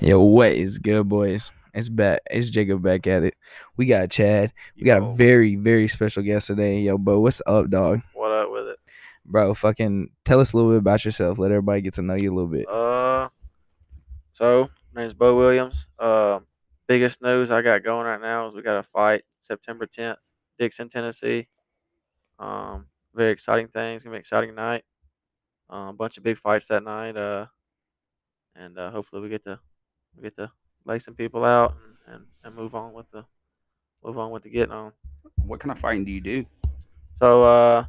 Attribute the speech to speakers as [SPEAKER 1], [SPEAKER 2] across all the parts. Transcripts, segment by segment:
[SPEAKER 1] Yo, what is good, boys? It's back. It's Jacob back at it. We got Chad. We got a very, very special guest today. Yo, Bo, what's up, dog?
[SPEAKER 2] what up with it?
[SPEAKER 1] Bro, fucking tell us a little bit about yourself. Let everybody get to know you a little bit.
[SPEAKER 2] Uh, so my name's Bo Williams. Uh, biggest news I got going right now is we got a fight September 10th, Dickson, Tennessee. Um, very exciting thing. It's gonna be an exciting night. Uh, a bunch of big fights that night. Uh, and uh, hopefully we get to we get to lay some people out and, and, and move on with the move on with the getting on.
[SPEAKER 3] What kind of fighting do you do?
[SPEAKER 2] So uh,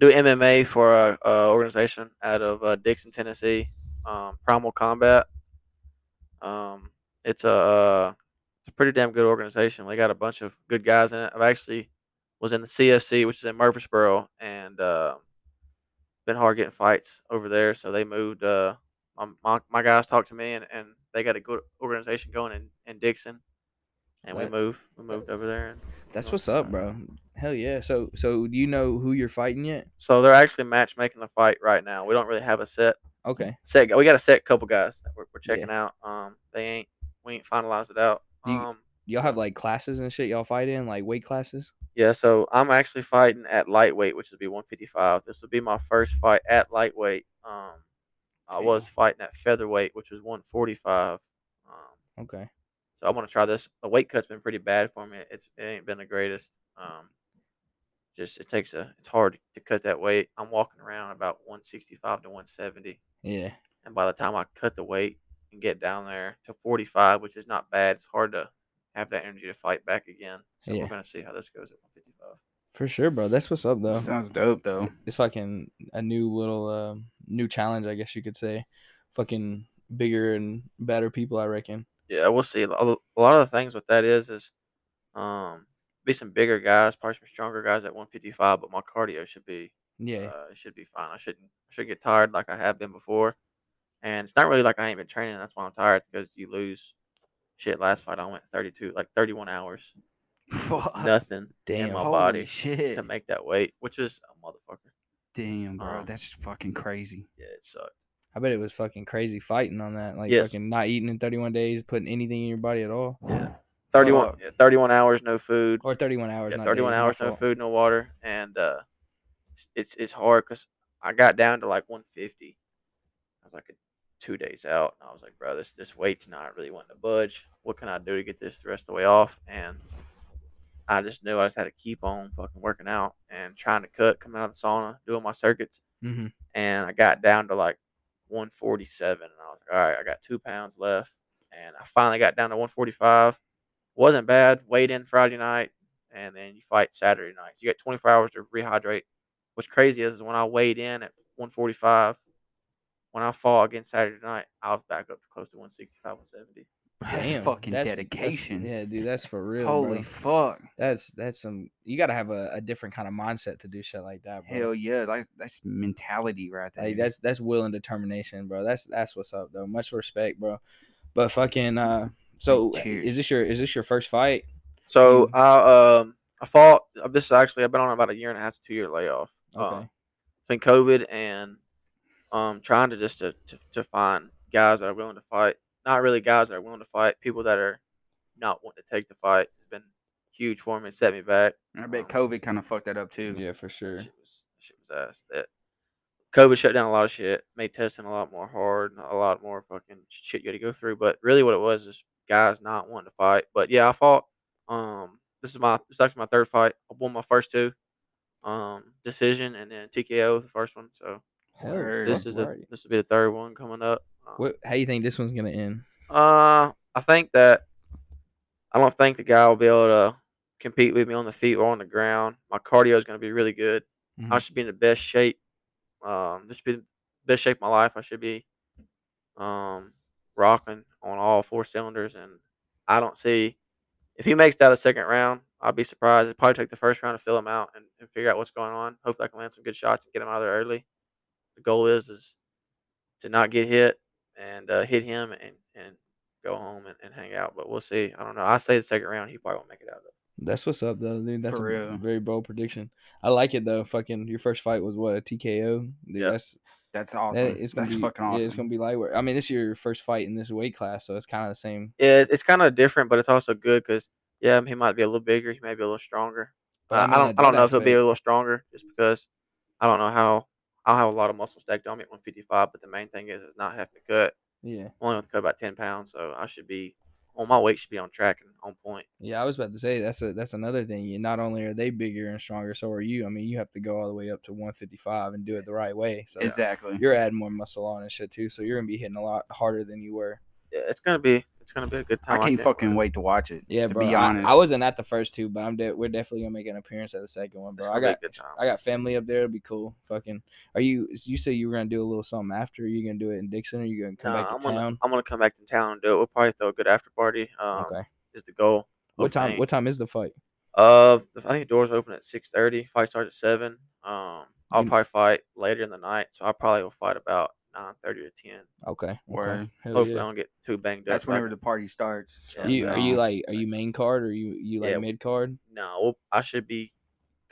[SPEAKER 2] do MMA for a, a organization out of uh, Dickson, Tennessee, um, Primal Combat. Um, it's a uh, it's a pretty damn good organization. They got a bunch of good guys in it. I've actually was in the CFC, which is in Murfreesboro, and uh, been hard getting fights over there. So they moved. Uh, my, my, my guys talked to me, and, and they got a good organization going in, in Dickson, and we
[SPEAKER 1] That-
[SPEAKER 2] moved. We moved over there. And
[SPEAKER 1] That's what's up, bro. Hell yeah. So, so do you know who you're fighting yet?
[SPEAKER 2] So they're actually matchmaking the fight right now. We don't really have a set
[SPEAKER 1] Okay.
[SPEAKER 2] set. gu- We got a set couple guys that we're, we're
[SPEAKER 1] Yeah.
[SPEAKER 2] checking out. Um, they ain't we ain't finalized it out.
[SPEAKER 1] You-
[SPEAKER 2] Um,
[SPEAKER 1] Y'all have like classes and shit y'all fight in, like weight classes?
[SPEAKER 2] yeah. So I'm actually fighting at lightweight, which would be 155. This would be my first fight at lightweight. Um, I
[SPEAKER 3] Damn.
[SPEAKER 2] was fighting at featherweight, which was 145. Um,
[SPEAKER 1] Okay.
[SPEAKER 2] so I want to try this. The weight cut's been pretty bad for me. It's it ain't been the greatest. Um, just it takes a it's hard to cut that weight. I'm walking around about 165 to 170.
[SPEAKER 1] Yeah.
[SPEAKER 2] and by the time I cut the weight and get down there to 45, which is not bad, it's hard to have that energy to fight back again. So
[SPEAKER 1] Yeah.
[SPEAKER 2] we're gonna see how this goes at 155.
[SPEAKER 1] For sure, bro. That's what's up, though.
[SPEAKER 3] Sounds dope though.
[SPEAKER 1] it's fucking a new little uh, new challenge, I guess you could say. Fucking bigger and better people, I reckon.
[SPEAKER 2] Yeah, we'll see. A lot of the things with that is is um be some bigger guys, probably some stronger guys at 155, but my cardio should be
[SPEAKER 1] Yeah.
[SPEAKER 2] uh, it should be fine. I shouldn't shouldn't get tired like I have been before. And it's not really like I ain't been training. That's why I'm tired because you lose. Shit, last fight I went 32, like 31 hours,
[SPEAKER 3] Fuck.
[SPEAKER 2] nothing
[SPEAKER 1] Damn.
[SPEAKER 2] in my
[SPEAKER 3] Holy
[SPEAKER 2] body
[SPEAKER 3] shit.
[SPEAKER 2] to make that weight, which is a motherfucker.
[SPEAKER 3] Damn, bro,
[SPEAKER 2] Um,
[SPEAKER 3] that's fucking crazy.
[SPEAKER 2] Yeah, it sucked.
[SPEAKER 1] I bet it was fucking crazy fighting on that. Like
[SPEAKER 2] Yes.
[SPEAKER 1] fucking not eating in 31 days, putting anything in your body at all.
[SPEAKER 2] Yeah. 31,
[SPEAKER 3] Fuck.
[SPEAKER 2] yeah, 31 hours, no food.
[SPEAKER 1] Or 31 hours.
[SPEAKER 2] Yeah,
[SPEAKER 1] not
[SPEAKER 2] 31
[SPEAKER 1] days, my
[SPEAKER 2] hours, no
[SPEAKER 1] fault.
[SPEAKER 2] food, no water. And uh, it's- it's it's hard because I got down to like 150. I was like two days out. And I was like, bro, this, this weight's not really wanting to budge. What can I do to get this the rest of the way off? And I just knew I just had to keep on fucking working out and trying to cut, coming out of the sauna, doing my circuits.
[SPEAKER 1] Mhm.
[SPEAKER 2] and I got down to like 147, and I was like, all right, I got two pounds left, and I finally got down to 145. wasn't bad. Weighed in Friday night, and then you fight Saturday night. You got 24 hours to rehydrate. What's crazy is, is when I weighed in at 145, when I fought against Saturday night, I was back up to close to 165, 170.
[SPEAKER 3] That's
[SPEAKER 1] Damn,
[SPEAKER 3] fucking
[SPEAKER 1] that's- that's-
[SPEAKER 3] dedication.
[SPEAKER 1] yeah, dude, that's for real.
[SPEAKER 3] Holy
[SPEAKER 1] bro.
[SPEAKER 3] fuck.
[SPEAKER 1] That's that's some. You got to have a, a different kind of mindset to do shit like that, bro.
[SPEAKER 3] Hell yeah, like that's mentality right there.
[SPEAKER 1] Like that's that's will and determination, bro. That's that's what's up, though. Much respect, bro. But fucking, uh, so
[SPEAKER 3] Cheers.
[SPEAKER 1] is this your is this your first fight?
[SPEAKER 2] So. I um I fought. uh, This is actually I've been on about a year and a half to two year layoff.
[SPEAKER 1] Okay.
[SPEAKER 2] Um, between COVID and um trying to just to, to, to find guys that are willing to fight. Not really guys that are willing to fight. People that are not wanting to take the fight has been huge for me. It set me back.
[SPEAKER 3] I bet
[SPEAKER 2] um,
[SPEAKER 3] COVID kind of fucked that up too.
[SPEAKER 1] Yeah, for sure.
[SPEAKER 2] Shit was shit was ass. That COVID shut down a lot of shit. Made testing a lot more hard. and A lot more fucking shit you had to go through. But really, what it was is guys not wanting to fight. But yeah, I fought. Um, this is my this is actually my third fight. I won my first two. Um, decision and then TKO the first one. So
[SPEAKER 3] Word.
[SPEAKER 2] this is the,
[SPEAKER 1] right.
[SPEAKER 2] this will be the third one coming up. Um,
[SPEAKER 1] What? How do you think this one's gonna end?
[SPEAKER 2] uh, I think that I don't think the guy will be able to compete with me on the feet or on the ground. My cardio is going to be really good. I
[SPEAKER 1] Mhm.
[SPEAKER 2] should be in the best shape. Um, this should be the best shape of my life. I should be um rocking on all four cylinders, and I don't see if he makes that a second round. I'd be surprised. It'd probably take the first round to fill him out and, and figure out what's going on. Hopefully, I can land some good shots and get him out of there early. The goal is is to not get hit and uh, hit him and and go home and, and hang out. But we'll see. I don't know. I say the second round he probably won't make it out of it.
[SPEAKER 1] That's what's up, though, dude. That's
[SPEAKER 3] For
[SPEAKER 1] a
[SPEAKER 3] real.
[SPEAKER 1] very bold prediction. I like it though. Fucking your first fight was what a TKO. Dude,
[SPEAKER 2] Yeah.
[SPEAKER 1] That's
[SPEAKER 3] That's
[SPEAKER 1] That-
[SPEAKER 3] awesome.
[SPEAKER 1] it's gonna
[SPEAKER 3] That's
[SPEAKER 1] be
[SPEAKER 3] fucking
[SPEAKER 1] yeah,
[SPEAKER 3] awesome.
[SPEAKER 1] it's gonna be light work. I mean, this is your first fight in this weight class, so it's kind of the same.
[SPEAKER 2] Yeah, it's, it's kind of different, but it's also good because yeah, he might be a little bigger, he may be a little stronger.
[SPEAKER 1] But
[SPEAKER 2] Uh, I,
[SPEAKER 1] mean,
[SPEAKER 2] don't I don't know if he'll be a little stronger just because I don't know how I'll have a lot of muscle stacked on me at 155, but the main thing is is not having to cut.
[SPEAKER 1] Yeah,
[SPEAKER 2] only have to cut about 10 pounds, so I should be on my weight should be on track and on point.
[SPEAKER 1] yeah. I was about to say that's a that's another thing. You not only are they bigger and stronger, so are you. I mean, you have to go all the way up to 155 and do it the right way. So
[SPEAKER 3] Exactly.
[SPEAKER 1] you're adding more muscle on and shit too. So you're gonna be hitting a lot harder than you were.
[SPEAKER 2] Yeah, it's gonna be it's gonna be a good time.
[SPEAKER 3] I can't fucking wait to watch it.
[SPEAKER 1] Yeah,
[SPEAKER 3] to
[SPEAKER 1] bro.
[SPEAKER 3] be
[SPEAKER 1] I-
[SPEAKER 3] honest.
[SPEAKER 1] I, wasn't at the first two, but I'm de- we're definitely gonna make an appearance at the second one, bro. I got
[SPEAKER 2] good time.
[SPEAKER 1] I got family up there. It'll be cool. Fucking. Are you? You say you were gonna do a little something after? Are you gonna do it in Dickson? Or are you gonna come
[SPEAKER 2] Nah,
[SPEAKER 1] back
[SPEAKER 2] I'm
[SPEAKER 1] to
[SPEAKER 2] gonna
[SPEAKER 1] town?
[SPEAKER 2] I'm gonna come back to town and do it. We'll probably throw a good after party. Um,
[SPEAKER 1] okay.
[SPEAKER 2] is the goal.
[SPEAKER 1] What time?
[SPEAKER 2] thing.
[SPEAKER 1] What time is the fight?
[SPEAKER 2] Uh, I think the doors open at six thirty. Fight starts at seven. Um, I'll
[SPEAKER 1] You-
[SPEAKER 2] probably fight later in the night, so I probably will fight about nine thirty to ten.
[SPEAKER 1] Okay. okay.
[SPEAKER 2] Hopefully,
[SPEAKER 1] yeah.
[SPEAKER 2] I don't get too banged
[SPEAKER 3] That's
[SPEAKER 2] up.
[SPEAKER 3] That's
[SPEAKER 2] whenever
[SPEAKER 3] the party starts. so,
[SPEAKER 2] Yeah.
[SPEAKER 1] You are you like are you main card or you you like
[SPEAKER 2] Yeah.
[SPEAKER 1] mid card?
[SPEAKER 2] No, well, I should be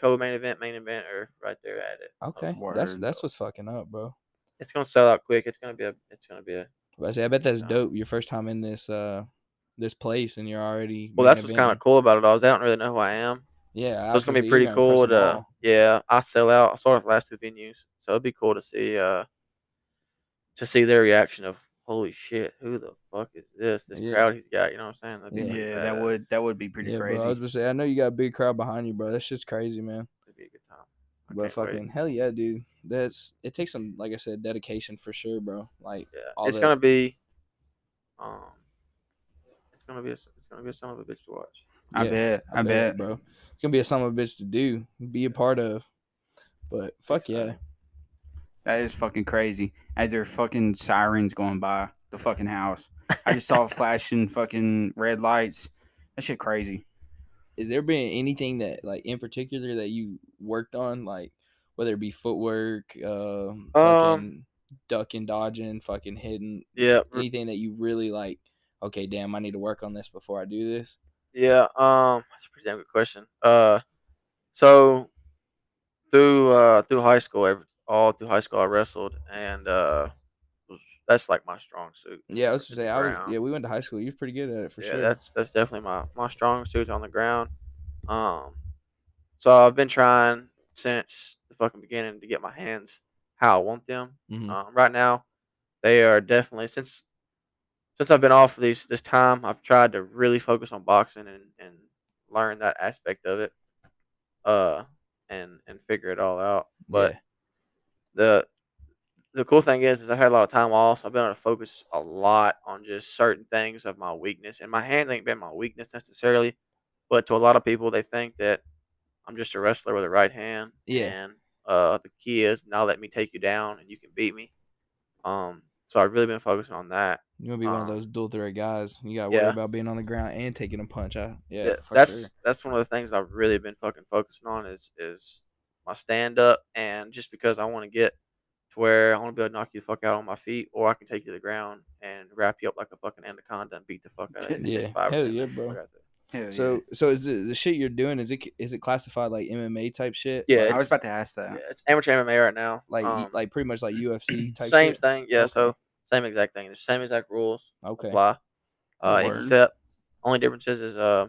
[SPEAKER 2] co-main event, main event, or right there at it.
[SPEAKER 1] Okay, that's
[SPEAKER 3] Word.
[SPEAKER 1] that's what's fucking up, bro.
[SPEAKER 2] It's gonna sell out quick. It's gonna be a. It's gonna be a.
[SPEAKER 1] But I say I bet that's
[SPEAKER 2] No.
[SPEAKER 1] dope. Your first time in this uh this place and you're already
[SPEAKER 2] Well,
[SPEAKER 1] main
[SPEAKER 2] that's what's kind of cool about it all. Is I don't really know who I am.
[SPEAKER 1] Yeah, I
[SPEAKER 2] So it's gonna be pretty cool to.
[SPEAKER 1] all.
[SPEAKER 2] Yeah, I sell out. I saw the last two venues, so it'd be cool to see. Uh, to see their reaction of holy shit, who the fuck is this? This
[SPEAKER 1] Yeah.
[SPEAKER 2] crowd he's got. You know what I'm saying? That'd be
[SPEAKER 1] Yeah.
[SPEAKER 3] Yeah, that would that would be pretty
[SPEAKER 1] yeah,
[SPEAKER 3] crazy.
[SPEAKER 1] bro. I was gonna say I know you got a big crowd behind you, bro. That's just crazy, man.
[SPEAKER 2] It'd be a good time. I
[SPEAKER 1] But
[SPEAKER 2] can't wait.
[SPEAKER 1] fucking hell yeah, dude. That's it takes some like I said dedication for sure, bro. Like
[SPEAKER 2] Yeah,
[SPEAKER 1] all
[SPEAKER 2] it's
[SPEAKER 1] the-
[SPEAKER 2] gonna be. Um, it's gonna be a, it's gonna be a son of a bitch to watch.
[SPEAKER 3] I bet. I, bet.
[SPEAKER 1] bro. It's gonna be a son of a bitch to do, be a part of. But fuck yeah,
[SPEAKER 2] exciting.
[SPEAKER 3] That is fucking crazy. As there are fucking sirens going by the fucking house. I just saw flashing fucking red lights. That shit crazy.
[SPEAKER 1] is there been anything that like in particular that you worked on, like whether it be footwork, uh,
[SPEAKER 2] Um,
[SPEAKER 1] fucking ducking, dodging, fucking hitting,
[SPEAKER 2] Yeah,
[SPEAKER 1] anything that you really like? Okay, damn, I need to work on this before I do this.
[SPEAKER 2] yeah. Um, that's a pretty damn good question. Uh, so through uh through high school, every, all through high school, I wrestled, and uh, was- that's like my strong suit.
[SPEAKER 1] Yeah, I was to say, I was, yeah, we went to high school. You're pretty good at it for sure.
[SPEAKER 2] yeah,
[SPEAKER 1] sure.
[SPEAKER 2] that's that's definitely my my strong suit on the ground. Um, so I've been trying since the fucking beginning to get my hands how I want them.
[SPEAKER 1] Mhm.
[SPEAKER 2] Um, right now, they are definitely since since I've been off these this time, I've tried to really focus on boxing and and learn that aspect of it, uh, and and figure it all out. But
[SPEAKER 1] Yeah.
[SPEAKER 2] The the cool thing is, is I had a lot of time off, so I've been able to focus a lot on just certain things of my weakness. And my hands ain't been my weakness necessarily, but to a lot of people, they think that I'm just a wrestler with a right hand.
[SPEAKER 1] Yeah.
[SPEAKER 2] And uh, the key is now let me take you down and you can beat me. Um, so I've really been focusing on that.
[SPEAKER 1] You're gonna be one of
[SPEAKER 2] um,
[SPEAKER 1] those dual threat guys. You gotta worry
[SPEAKER 2] yeah.
[SPEAKER 1] about being on the ground and taking a punch out. Yeah,
[SPEAKER 2] Yeah, that's
[SPEAKER 1] sure.
[SPEAKER 2] that's one of the things I've really been fucking focusing on is is my stand up and just because I want to get to where I want to be able to knock you the fuck out on my feet or I can take you to the ground and wrap you up like a fucking anaconda and beat the fuck out of you.
[SPEAKER 1] Yeah,
[SPEAKER 2] five
[SPEAKER 1] hell
[SPEAKER 2] 10
[SPEAKER 1] yeah, bro.
[SPEAKER 2] like
[SPEAKER 3] Hell
[SPEAKER 1] So, so is the, the shit you're doing is it is it classified like MMA type shit?
[SPEAKER 2] Yeah,
[SPEAKER 3] yeah. I was about to ask that.
[SPEAKER 2] Yeah, it's amateur MMA right now.
[SPEAKER 1] like
[SPEAKER 2] um,
[SPEAKER 1] like pretty much like UFC type.
[SPEAKER 2] same
[SPEAKER 1] shit?
[SPEAKER 2] thing. Yeah,
[SPEAKER 1] Okay.
[SPEAKER 2] so same exact thing. The same exact rules
[SPEAKER 1] Okay.
[SPEAKER 2] apply. Uh, except only differences is uh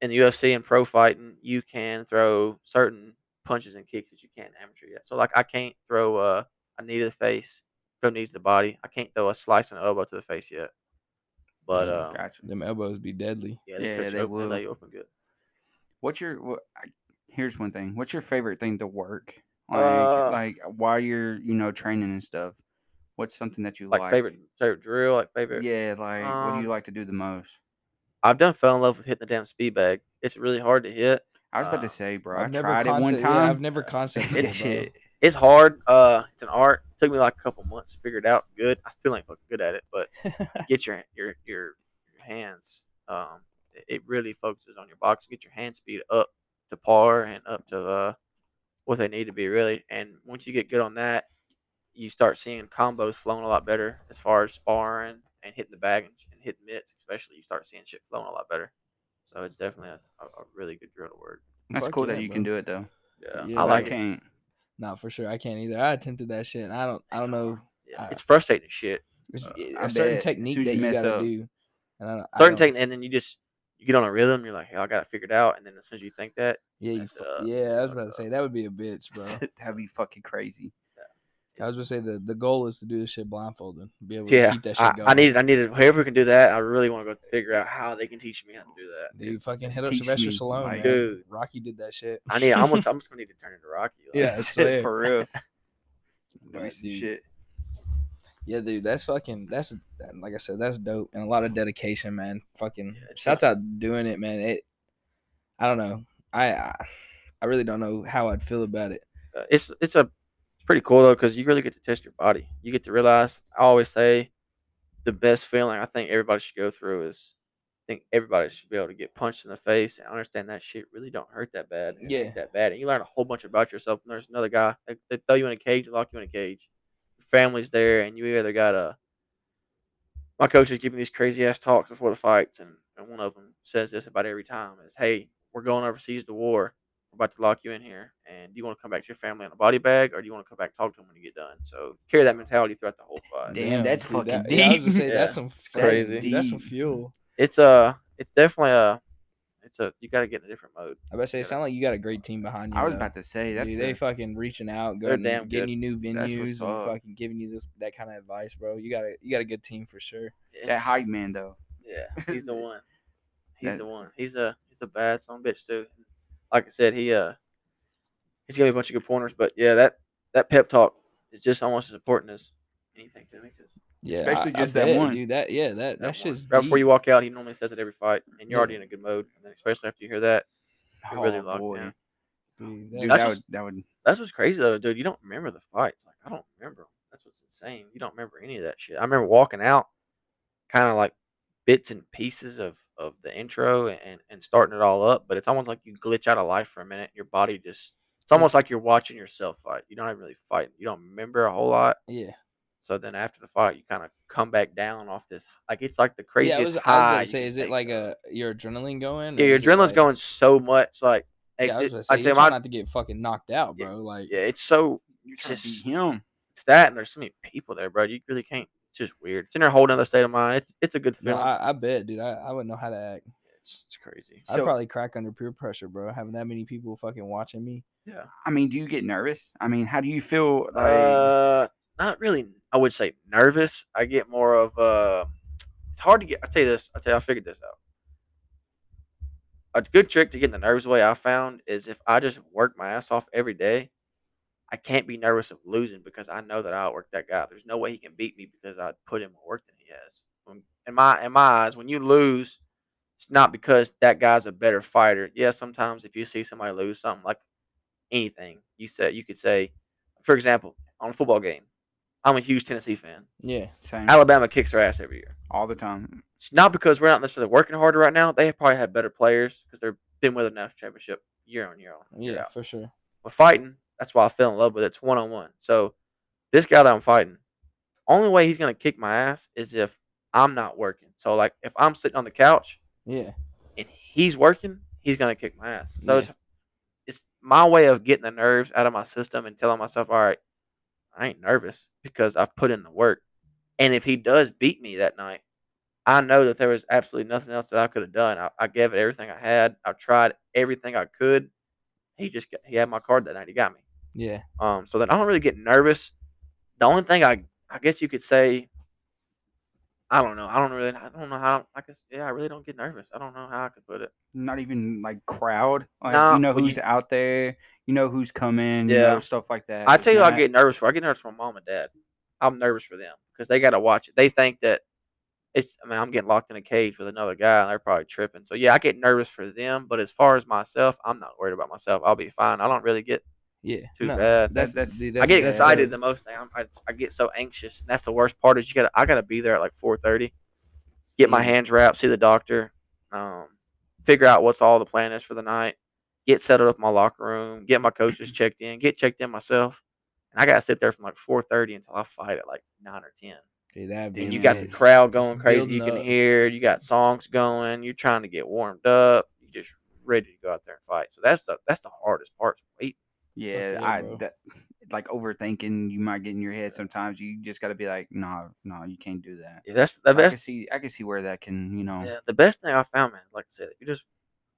[SPEAKER 2] in the UFC and pro fighting, you can throw certain punches and kicks that you can't in amateur yet. So like I can't throw uh, a knee to the face, throw knees to the body. I can't throw a slice and an elbow to the face yet. But
[SPEAKER 1] Mm,
[SPEAKER 2] um,
[SPEAKER 3] Gotcha.
[SPEAKER 1] Them elbows be deadly.
[SPEAKER 2] yeah, they,
[SPEAKER 3] Yeah,
[SPEAKER 2] cut you
[SPEAKER 3] they
[SPEAKER 2] open,
[SPEAKER 3] will.
[SPEAKER 2] lay you open good.
[SPEAKER 3] What's your what, I- here's one thing. What's your favorite thing to work? Like
[SPEAKER 2] Uh,
[SPEAKER 3] like while you're, you know, training and stuff. What's something that you
[SPEAKER 2] Like,
[SPEAKER 3] like?
[SPEAKER 2] favorite favorite drill, like favorite.
[SPEAKER 3] Yeah, like what do you
[SPEAKER 2] Um,
[SPEAKER 3] like to do the most?
[SPEAKER 2] I've done fell in love with hitting the damn speed bag. It's really hard to hit.
[SPEAKER 3] I was about to say, bro. I
[SPEAKER 1] I've never
[SPEAKER 3] tried it one
[SPEAKER 1] concept- yeah,
[SPEAKER 3] time.
[SPEAKER 1] I've never concepted
[SPEAKER 3] that
[SPEAKER 1] it,
[SPEAKER 3] shit.
[SPEAKER 2] It's hard. Uh, it's an art. It took me like a couple months to figure it out. Good. I feel like fucking good at it, but get your your your your hands. Um, it- it really focuses on your box. Get your hand speed up to par and up to uh what they need to be really. And once you get good on that, you start seeing combos flowing a lot better as far as sparring and hitting the bag and, and hitting mitts, especially. You start seeing shit flowing a lot better. So it's definitely a, a, a really good drill to work.
[SPEAKER 3] That's
[SPEAKER 1] Fuck
[SPEAKER 3] cool
[SPEAKER 1] yeah,
[SPEAKER 3] that you
[SPEAKER 1] bro.
[SPEAKER 3] can do it though.
[SPEAKER 2] Yeah,
[SPEAKER 1] Yeah,
[SPEAKER 2] I
[SPEAKER 3] I
[SPEAKER 2] like it.
[SPEAKER 3] can't.
[SPEAKER 1] No, for sure, I can't either. I attempted that shit. And I don't. I don't know.
[SPEAKER 2] Yeah,
[SPEAKER 1] I-
[SPEAKER 2] it's frustrating as shit.
[SPEAKER 1] There's
[SPEAKER 3] Uh,
[SPEAKER 1] a
[SPEAKER 3] I
[SPEAKER 1] certain
[SPEAKER 3] bet.
[SPEAKER 1] Technique that
[SPEAKER 3] you
[SPEAKER 1] you gotta
[SPEAKER 3] up.
[SPEAKER 1] do. And I, don't- I
[SPEAKER 2] Certain technique, and then you just you get on a rhythm. You're like, hey, I gotta figure it figured out, and then as soon as you think that,
[SPEAKER 1] Yeah, you.
[SPEAKER 2] mess
[SPEAKER 1] fu- Yeah, I was
[SPEAKER 2] fuck
[SPEAKER 1] about to say that would be a bitch, bro.
[SPEAKER 3] That'd be fucking crazy.
[SPEAKER 1] I was gonna say the the goal is to do this shit blindfolded. Be able to
[SPEAKER 2] yeah,
[SPEAKER 1] keep that shit
[SPEAKER 2] I,
[SPEAKER 1] going.
[SPEAKER 2] I needed, I needed whoever can do that. I really want to go figure out how they can teach me how to do that.
[SPEAKER 1] Dude, fucking hit up
[SPEAKER 3] Teach
[SPEAKER 1] Sylvester
[SPEAKER 3] me,
[SPEAKER 1] Stallone, man.
[SPEAKER 2] Dude.
[SPEAKER 1] Rocky did that shit.
[SPEAKER 2] I need. I'm, gonna, I'm just gonna need to turn into Rocky. Like,
[SPEAKER 1] Yeah, I swear.
[SPEAKER 3] for real.
[SPEAKER 1] Right,
[SPEAKER 3] Right,
[SPEAKER 1] dude.
[SPEAKER 3] shit.
[SPEAKER 1] Yeah, dude, that's fucking that's like I said, that's dope and a lot of dedication, man. Fucking
[SPEAKER 2] Yeah,
[SPEAKER 1] shouts out doing it, man. It, I don't know, I, I, I really don't know how I'd feel about it.
[SPEAKER 2] uh, it's it's a it's pretty cool though because you really get to test your body. You get to realize. I always say, the best feeling I think everybody should go through is. I think everybody should be able to get punched in the face and understand that shit really don't hurt that bad.
[SPEAKER 1] Yeah.
[SPEAKER 2] that bad. And you learn a whole bunch about yourself. And there's another guy. They, they throw you in a cage, they lock you in a cage. Your family's there, and you either got a. My coach is giving these crazy ass talks before the fights, and, and one of them says this about every time: is Hey, we're going overseas to war. We're about to lock you in here, and do you want to come back to your family in a body bag, or do you want to come back and talk to them when you get done? So carry that mentality throughout the whole fight.
[SPEAKER 3] Damn, that's
[SPEAKER 1] dude,
[SPEAKER 3] fucking
[SPEAKER 1] that- Yeah, I was gonna say
[SPEAKER 2] Yeah.
[SPEAKER 1] that's some
[SPEAKER 2] That's
[SPEAKER 1] crazy. That's some fuel.
[SPEAKER 2] It's uh it's definitely a, it's a you got to get in a different mode.
[SPEAKER 1] I about to say it
[SPEAKER 2] Yeah.
[SPEAKER 1] sound like you got a great team behind you.
[SPEAKER 3] I was
[SPEAKER 1] though.
[SPEAKER 3] about to say
[SPEAKER 1] Dude,
[SPEAKER 3] that's
[SPEAKER 1] they fucking reaching out, going,
[SPEAKER 2] damn
[SPEAKER 1] getting
[SPEAKER 2] good.
[SPEAKER 1] you new venues, and fucking giving you this that kind of advice, bro. You got a you got a good team for sure.
[SPEAKER 3] that
[SPEAKER 2] It's-
[SPEAKER 3] hype man though.
[SPEAKER 2] Yeah, he's the one. He's
[SPEAKER 3] That-
[SPEAKER 2] the one. He's a he's a bad son bitch too. Like I said, he uh he's gave me a bunch of good pointers. But yeah, that that pep talk is just almost as important as anything to me. 'cause
[SPEAKER 1] Yeah,
[SPEAKER 3] Especially
[SPEAKER 1] I- I
[SPEAKER 3] just that
[SPEAKER 1] bet,
[SPEAKER 3] one.
[SPEAKER 1] dude. That yeah, that that,
[SPEAKER 2] that one-
[SPEAKER 1] shit's
[SPEAKER 2] right before you walk out, he normally says it every fight, and you're
[SPEAKER 1] Yeah.
[SPEAKER 2] already in a good mode. And then especially after you hear that, you're really
[SPEAKER 3] Oh,
[SPEAKER 2] locked
[SPEAKER 3] boy.
[SPEAKER 2] in.
[SPEAKER 1] Dude,
[SPEAKER 3] Dude,
[SPEAKER 2] That's
[SPEAKER 3] that would that would
[SPEAKER 2] That's what's crazy though, dude. You don't remember the fights. Like I don't remember 'em. That's what's insane. You don't remember any of that shit. I remember walking out, kind of like bits and pieces of of the intro and and starting it all up. But it's almost like you glitch out of life for a minute. Your body just. It's almost like you're watching yourself fight. You don't even really fight. You don't remember a whole lot.
[SPEAKER 1] yeah.
[SPEAKER 2] So then after the fight, you kind of come back down off this. Like it's like the
[SPEAKER 1] Yeah,
[SPEAKER 2] craziest
[SPEAKER 1] I was, I was
[SPEAKER 2] high.
[SPEAKER 1] about to say, is it like a your adrenaline going?
[SPEAKER 2] Yeah, your adrenaline's
[SPEAKER 1] like-
[SPEAKER 2] going so much. Like,
[SPEAKER 1] Yeah, I was to say,
[SPEAKER 2] I'd say my
[SPEAKER 1] not to get fucking knocked out,
[SPEAKER 2] Yeah,
[SPEAKER 1] bro. Like,
[SPEAKER 2] yeah, it's so
[SPEAKER 3] you're
[SPEAKER 2] It's
[SPEAKER 3] trying to
[SPEAKER 2] just-
[SPEAKER 3] him.
[SPEAKER 2] it's that, and there's so many people there, bro. You really can't. It's just weird. It's in a whole other state of mind. It's it's a good
[SPEAKER 1] no. I, I bet, dude. I, I wouldn't know how to act.
[SPEAKER 2] it's, it's crazy.
[SPEAKER 1] I'd
[SPEAKER 3] So-
[SPEAKER 1] probably crack under peer pressure, bro. Having that many people fucking watching me.
[SPEAKER 2] Yeah.
[SPEAKER 3] I mean, do you get nervous? I mean, how do you feel? Like,
[SPEAKER 2] Uh, not really. I would say nervous. I get more of uh. It's hard to get. I tell you this. I will tell you. I figured this out. A good trick to getting the nerves away I found is if I just work my ass off every day, I can't be nervous of losing because I know that I outworked that guy. There's no way he can beat me because I put in more work than he has. When- In my in my eyes, when you lose, it's not because that guy's a better fighter. Yeah, sometimes if you see somebody lose something like anything, you said you could say, for example, on a football game, I'm a huge Tennessee fan.
[SPEAKER 1] Yeah,
[SPEAKER 3] same
[SPEAKER 2] Alabama kicks their ass every year.
[SPEAKER 3] all the time.
[SPEAKER 2] It's not because we're not necessarily working harder right now. They probably have better players because they've been with a national championship year on year on. year
[SPEAKER 1] yeah,
[SPEAKER 2] out.
[SPEAKER 1] for sure.
[SPEAKER 2] But fighting, that's why I fell in love with it. It's one on one. So this guy that I'm fighting, only way he's gonna kick my ass is if I'm not working. So like if I'm sitting on the couch
[SPEAKER 1] Yeah,
[SPEAKER 2] and he's working, he's gonna kick my ass. So
[SPEAKER 1] Yeah.
[SPEAKER 2] it's it's my way of getting the nerves out of my system and telling myself, all right, I ain't nervous because I've put in the work. And if he does beat me that night, I know that there was absolutely nothing else that I could have done. I, I gave it everything I had. I tried everything I could. He just got, he had my card that night. He got me.
[SPEAKER 1] Yeah.
[SPEAKER 2] Um, so that I don't really get nervous. The only thing I I guess you could say, I don't know. I don't really. I don't know how. I guess yeah. I really don't get nervous. I don't know how I could put it.
[SPEAKER 3] Not even like crowd. Like
[SPEAKER 2] Nah,
[SPEAKER 3] you know
[SPEAKER 2] when you-
[SPEAKER 3] who's out there. You know who's coming. You
[SPEAKER 2] Yeah.
[SPEAKER 3] know stuff like that.
[SPEAKER 2] I tell you, what I get nervous for. I get nervous for my mom and dad. I'm nervous for them because they got to watch it. They think that it's. I mean, I'm getting locked in a cage with another guy, and they're probably tripping. So yeah, I get nervous for them. But as far as myself, I'm not worried about myself. I'll be fine. I don't really get
[SPEAKER 1] Yeah,
[SPEAKER 2] too
[SPEAKER 1] no,
[SPEAKER 2] bad.
[SPEAKER 1] That's
[SPEAKER 3] That's-
[SPEAKER 1] dude,
[SPEAKER 2] I get
[SPEAKER 1] that's
[SPEAKER 2] excited the most I, I get so anxious, and that's the worst part. Is you got I got to be there at like 4:30, get my hands wrapped, see the doctor, um, figure out what's all the plan is for the night, get settled up in my locker room, get my coaches checked in, get checked in myself, and I got to sit there from like 4:30 until I fight at like nine or ten.
[SPEAKER 1] Dude,
[SPEAKER 2] And you got the crowd
[SPEAKER 1] Just
[SPEAKER 2] going crazy. You can
[SPEAKER 1] up.
[SPEAKER 2] hear. You got songs going. You're trying to get warmed up. You just ready to go out there and fight. So that's the that's the hardest part.
[SPEAKER 3] Yeah,
[SPEAKER 1] yeah,
[SPEAKER 3] I
[SPEAKER 1] bro.
[SPEAKER 3] that like overthinking. You might get in your head sometimes. You just got to be like, no, no, you can't do that.
[SPEAKER 2] Yeah, that's the
[SPEAKER 3] I can
[SPEAKER 2] best.
[SPEAKER 3] see, I can see where that can, you know.
[SPEAKER 2] Yeah, the best thing I found, man. Like I said, you just,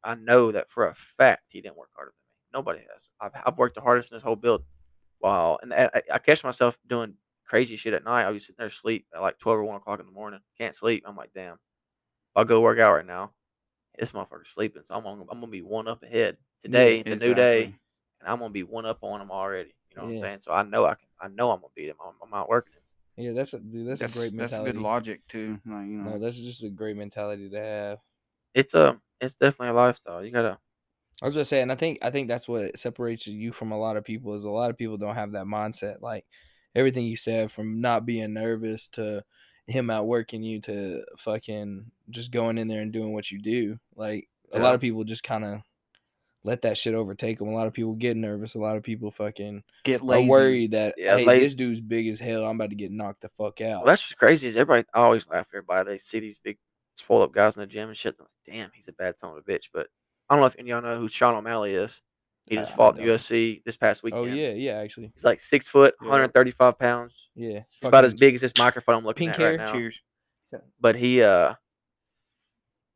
[SPEAKER 2] I know that for a fact he didn't work harder than me. Nobody has. I've, I've worked the hardest in this whole build. Wow, and I, I- I catch myself doing crazy shit at night. I'll be sitting there asleep at like twelve or one o'clock in the morning. Can't sleep. I'm like, damn. I'll go work out right now. This motherfucker's sleeping, so I'm gonna, I'm gonna be one up ahead today. it's a new day,
[SPEAKER 3] exactly.
[SPEAKER 2] And I'm gonna be one up on him already. You know what
[SPEAKER 1] Yeah.
[SPEAKER 2] I'm saying? So I know I can. I know I'm gonna beat him. I'm, I'm out working him.
[SPEAKER 1] Yeah, that's a dude. That's,
[SPEAKER 3] That's
[SPEAKER 1] a great
[SPEAKER 3] that's a good logic too. Like you know,
[SPEAKER 1] No, that's just a great mentality to have.
[SPEAKER 2] It's a. It's definitely a lifestyle. You gotta.
[SPEAKER 1] I was just saying, I think I think that's what separates you from a lot of people is a lot of people don't have that mindset. Like everything you said, from not being nervous to him outworking you to fucking just going in there and doing what you do. Like a lot of people just kind of let that shit overtake them. A lot of people get nervous. A lot of people fucking
[SPEAKER 3] get
[SPEAKER 1] are
[SPEAKER 3] lazy.
[SPEAKER 1] worried that
[SPEAKER 2] Yeah,
[SPEAKER 1] hey,
[SPEAKER 2] lazy-
[SPEAKER 1] this dude's big as hell. I'm about to get knocked the fuck out.
[SPEAKER 2] Well, that's just crazy. Is everybody I always laugh at everybody? They see these big swole up guys in the gym and shit. they're like, Damn, he's a bad son of a bitch. But I don't know if any of y'all know who Sean O'Malley is. He just
[SPEAKER 1] I
[SPEAKER 2] fought in
[SPEAKER 1] don't.
[SPEAKER 2] This past weekend.
[SPEAKER 1] oh yeah, yeah, actually,
[SPEAKER 2] He's like six foot,
[SPEAKER 1] Yeah.
[SPEAKER 2] 135 pounds.
[SPEAKER 1] yeah.
[SPEAKER 2] He's about as big as this microphone I'm looking
[SPEAKER 1] pink
[SPEAKER 2] at
[SPEAKER 1] hair,
[SPEAKER 2] right now.
[SPEAKER 3] Cheers.
[SPEAKER 2] But he uh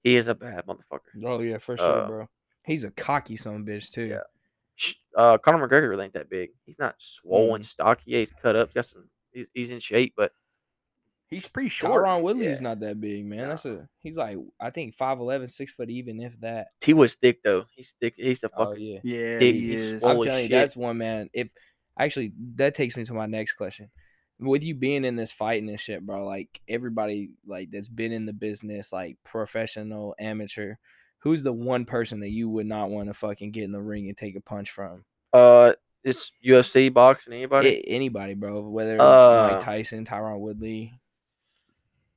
[SPEAKER 2] he is a bad motherfucker.
[SPEAKER 1] Oh yeah, for sure,
[SPEAKER 2] Uh,
[SPEAKER 1] bro. He's a cocky son of a bitch too.
[SPEAKER 2] Yeah. Uh, Conor McGregor really ain't that big. He's not swollen,
[SPEAKER 1] Mm.
[SPEAKER 2] stocky. Yeah, he's cut up. Got some. He's, he's in shape, but
[SPEAKER 3] He's pretty short.
[SPEAKER 1] Tyron Woodley's
[SPEAKER 2] yeah.
[SPEAKER 1] not that big, man.
[SPEAKER 2] No.
[SPEAKER 1] That's a he's like I think 5'11", 6 foot even if that.
[SPEAKER 2] T was thick though. He's thick. He's the
[SPEAKER 1] Oh
[SPEAKER 2] fucking.
[SPEAKER 1] yeah.
[SPEAKER 3] Yeah,
[SPEAKER 2] Big,
[SPEAKER 3] he
[SPEAKER 2] he's
[SPEAKER 3] is.
[SPEAKER 1] I'm
[SPEAKER 2] Holy
[SPEAKER 1] telling you, that's one man. If actually that takes me to my next question. With you being in this fighting and shit, bro, like everybody like that's been in the business, like professional, amateur, who's the one person that you would not want to fucking get in the ring and take a punch from?
[SPEAKER 2] Uh, it's UFC boxing. Anybody?
[SPEAKER 1] A- anybody, bro. Whether
[SPEAKER 2] Uh,
[SPEAKER 1] Mike Tyson, Tyron Woodley.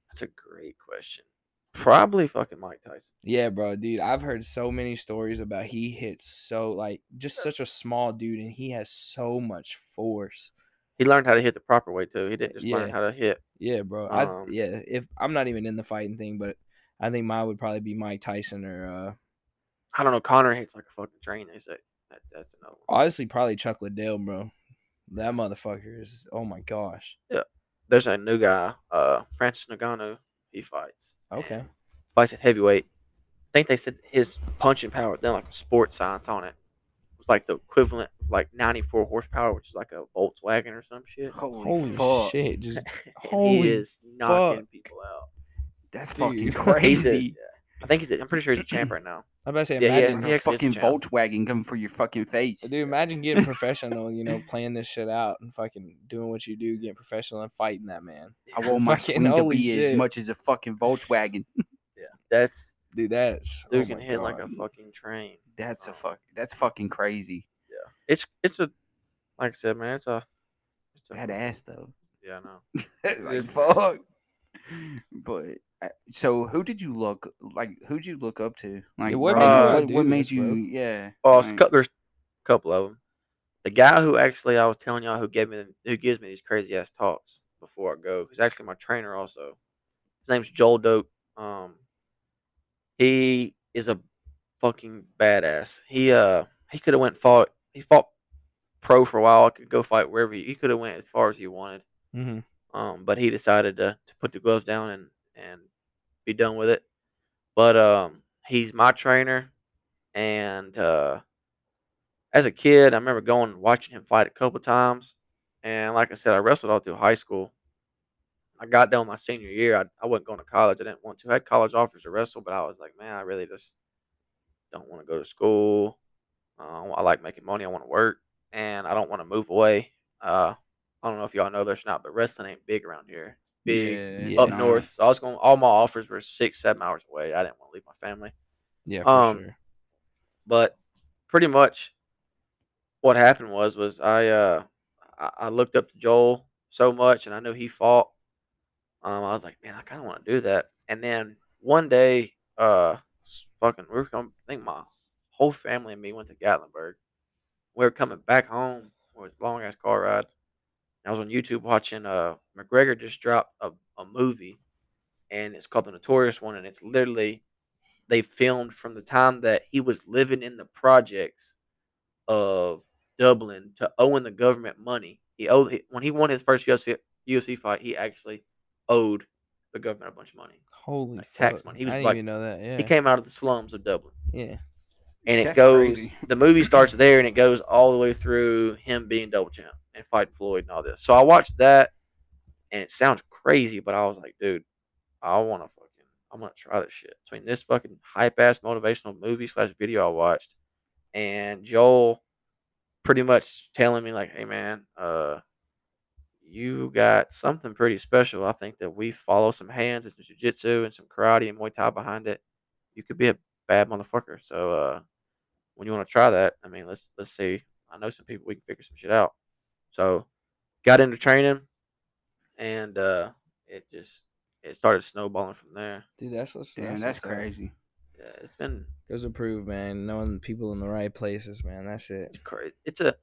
[SPEAKER 2] That's a great question. Probably fucking Mike Tyson.
[SPEAKER 1] Yeah, bro, dude. I've heard so many stories about he hits so like just such a small dude and he has so much force.
[SPEAKER 2] He learned how to hit the proper way too. He didn't just learn how to hit.
[SPEAKER 1] Yeah, bro. I
[SPEAKER 2] Um,
[SPEAKER 1] yeah, if I'm not even in the fighting thing, but I think mine would probably be Mike Tyson or uh
[SPEAKER 2] I don't know. Conor hates like a fucking train. They say that, that's another one.
[SPEAKER 1] honestly probably Chuck Liddell, bro. That motherfucker is oh my gosh.
[SPEAKER 2] Yeah, there's a new guy, uh, Francis Ngannou. He fights.
[SPEAKER 1] Okay.
[SPEAKER 2] Fights at heavyweight. I think they said his punching power then like a sports science on it. It was like the equivalent of like 94 horsepower, which is like a Volkswagen or some shit.
[SPEAKER 3] Holy,
[SPEAKER 1] Holy
[SPEAKER 3] fuck.
[SPEAKER 1] shit. Just
[SPEAKER 2] and
[SPEAKER 1] Holy
[SPEAKER 2] he is knocking
[SPEAKER 1] fuck.
[SPEAKER 2] people out.
[SPEAKER 3] That's
[SPEAKER 1] Dude.
[SPEAKER 3] fucking crazy.
[SPEAKER 2] I think he's. A, I'm pretty sure he's a champ right now.
[SPEAKER 1] I'm about to say
[SPEAKER 2] Yeah, he-
[SPEAKER 1] imagine
[SPEAKER 2] he
[SPEAKER 3] a
[SPEAKER 2] a
[SPEAKER 3] fucking. Volkswagen coming for your fucking face.
[SPEAKER 1] Dude, imagine getting professional, you know, playing this shit out and fucking doing what you do, getting professional and fighting that man.
[SPEAKER 3] I want my
[SPEAKER 1] Fucking
[SPEAKER 3] swing to
[SPEAKER 1] holy
[SPEAKER 3] be as much as a fucking Volkswagen.
[SPEAKER 2] yeah, That's
[SPEAKER 1] Dude, that's oh
[SPEAKER 2] dude
[SPEAKER 1] oh
[SPEAKER 2] can
[SPEAKER 1] my
[SPEAKER 2] hit like a fucking train.
[SPEAKER 3] That's a
[SPEAKER 2] Oh.
[SPEAKER 3] fuck. That's fucking crazy.
[SPEAKER 2] Yeah, it's it's a like I said, man. It's a it's a
[SPEAKER 3] Badass though.
[SPEAKER 2] Yeah, I know.
[SPEAKER 3] like, fuck. But so, who did you look like? Who'd you look up to? Like,
[SPEAKER 1] what
[SPEAKER 3] bro,
[SPEAKER 2] made you
[SPEAKER 3] what, what made
[SPEAKER 1] this,
[SPEAKER 3] you?
[SPEAKER 1] bro?
[SPEAKER 3] Yeah.
[SPEAKER 2] Oh, it's
[SPEAKER 3] like-
[SPEAKER 2] there's a couple of them. The guy who actually I was telling y'all who gave me the, who gives me these crazy ass talks before I go, he's actually my trainer also. His name's Joel Dope. Um, he is a fucking badass. He uh he could have went fought. He fought pro for a while. I Could go fight wherever he, he could have went as far as he wanted.
[SPEAKER 1] Mhm.
[SPEAKER 2] Um, but he decided to, to put the gloves down and, and be done with it. But um, he's my trainer, and uh, as a kid, I remember going and watching him fight a couple times. And like I said, I wrestled all through high school. I got done my senior year. I, I wasn't going to college. I didn't want to. I had college offers to wrestle, but I was like, man, I really just don't want to go to school. Uh, I like making money. I want to work, and I don't want to move away. Uh, I don't know if y'all know this or not, but wrestling ain't big around here. Big
[SPEAKER 3] Yeah,
[SPEAKER 2] up
[SPEAKER 3] not.
[SPEAKER 2] north. So I was going. All my offers were six, seven hours away. I didn't want to leave my family.
[SPEAKER 1] Yeah, for
[SPEAKER 2] Um,
[SPEAKER 1] sure.
[SPEAKER 2] But pretty much, what happened was was I uh I, I looked up to Joel so much, and I knew he fought. Um, I was like, man, I kind of want to do that. And then one day, uh, fucking, we were coming. I think my whole family and me went to Gatlinburg. We were coming back home. It was a long ass car ride. I was on YouTube watching. Uh, McGregor just dropped a, a movie, and it's called The Notorious One, and it's literally they filmed from the time that he was living in the projects of Dublin to owing the government money. He owed when he won his first UFC UFC fight. He actually owed the government a bunch of money.
[SPEAKER 1] Holy
[SPEAKER 2] Like tax money. He was
[SPEAKER 1] I didn't
[SPEAKER 2] like-
[SPEAKER 1] even know that. Yeah.
[SPEAKER 2] He came out of the slums of Dublin,
[SPEAKER 1] yeah.
[SPEAKER 2] and it
[SPEAKER 3] That's
[SPEAKER 2] goes.
[SPEAKER 3] crazy.
[SPEAKER 2] The movie starts there, and it goes all the way through him being double champ and fighting Floyd and all this. So I watched that, and it sounds crazy, but I was like, dude, I want to fucking, I'm gonna try this shit. Between this fucking hype ass motivational movie slash video I watched, and Joel pretty much telling me like, hey man, uh, you got something pretty special. I think that we follow some hands and some jujitsu and some karate and Muay Thai behind it. You could be a bad motherfucker. So uh, when you want to try that, I mean, let's let's see. I know some people we can figure some shit out. So got into training, and uh, it just it started snowballing from there.
[SPEAKER 1] Dude, that's what's
[SPEAKER 3] Damn,
[SPEAKER 1] that's,
[SPEAKER 3] that's
[SPEAKER 1] what's up.
[SPEAKER 3] crazy.
[SPEAKER 2] Yeah, it's been
[SPEAKER 1] Goes to prove, man. Knowing people in the right places, man. That's it.
[SPEAKER 2] it's crazy. It's a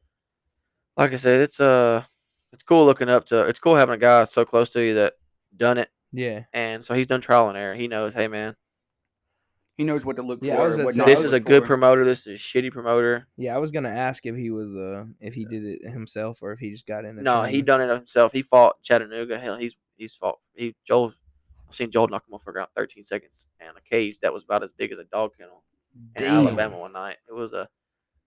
[SPEAKER 2] like I said, it's uh it's cool looking up to. It's cool having a guy so close to you that done it,
[SPEAKER 1] Yeah.
[SPEAKER 2] and so he's done trial and error. He knows, hey man,
[SPEAKER 3] He knows what to look
[SPEAKER 1] Yeah,
[SPEAKER 3] for.
[SPEAKER 1] was
[SPEAKER 3] what
[SPEAKER 1] say,
[SPEAKER 2] this is a good
[SPEAKER 3] for.
[SPEAKER 2] promoter. This is a shitty promoter.
[SPEAKER 1] Yeah, I was gonna ask if he was uh if he did it himself or if he just got in.
[SPEAKER 2] No, he done it himself. He fought Chattanooga. Hell, he's he's fought. He Joel. I've seen Joel knock him off for around 13 seconds and a cage that was about as big as a dog kennel in Alabama one night. It was a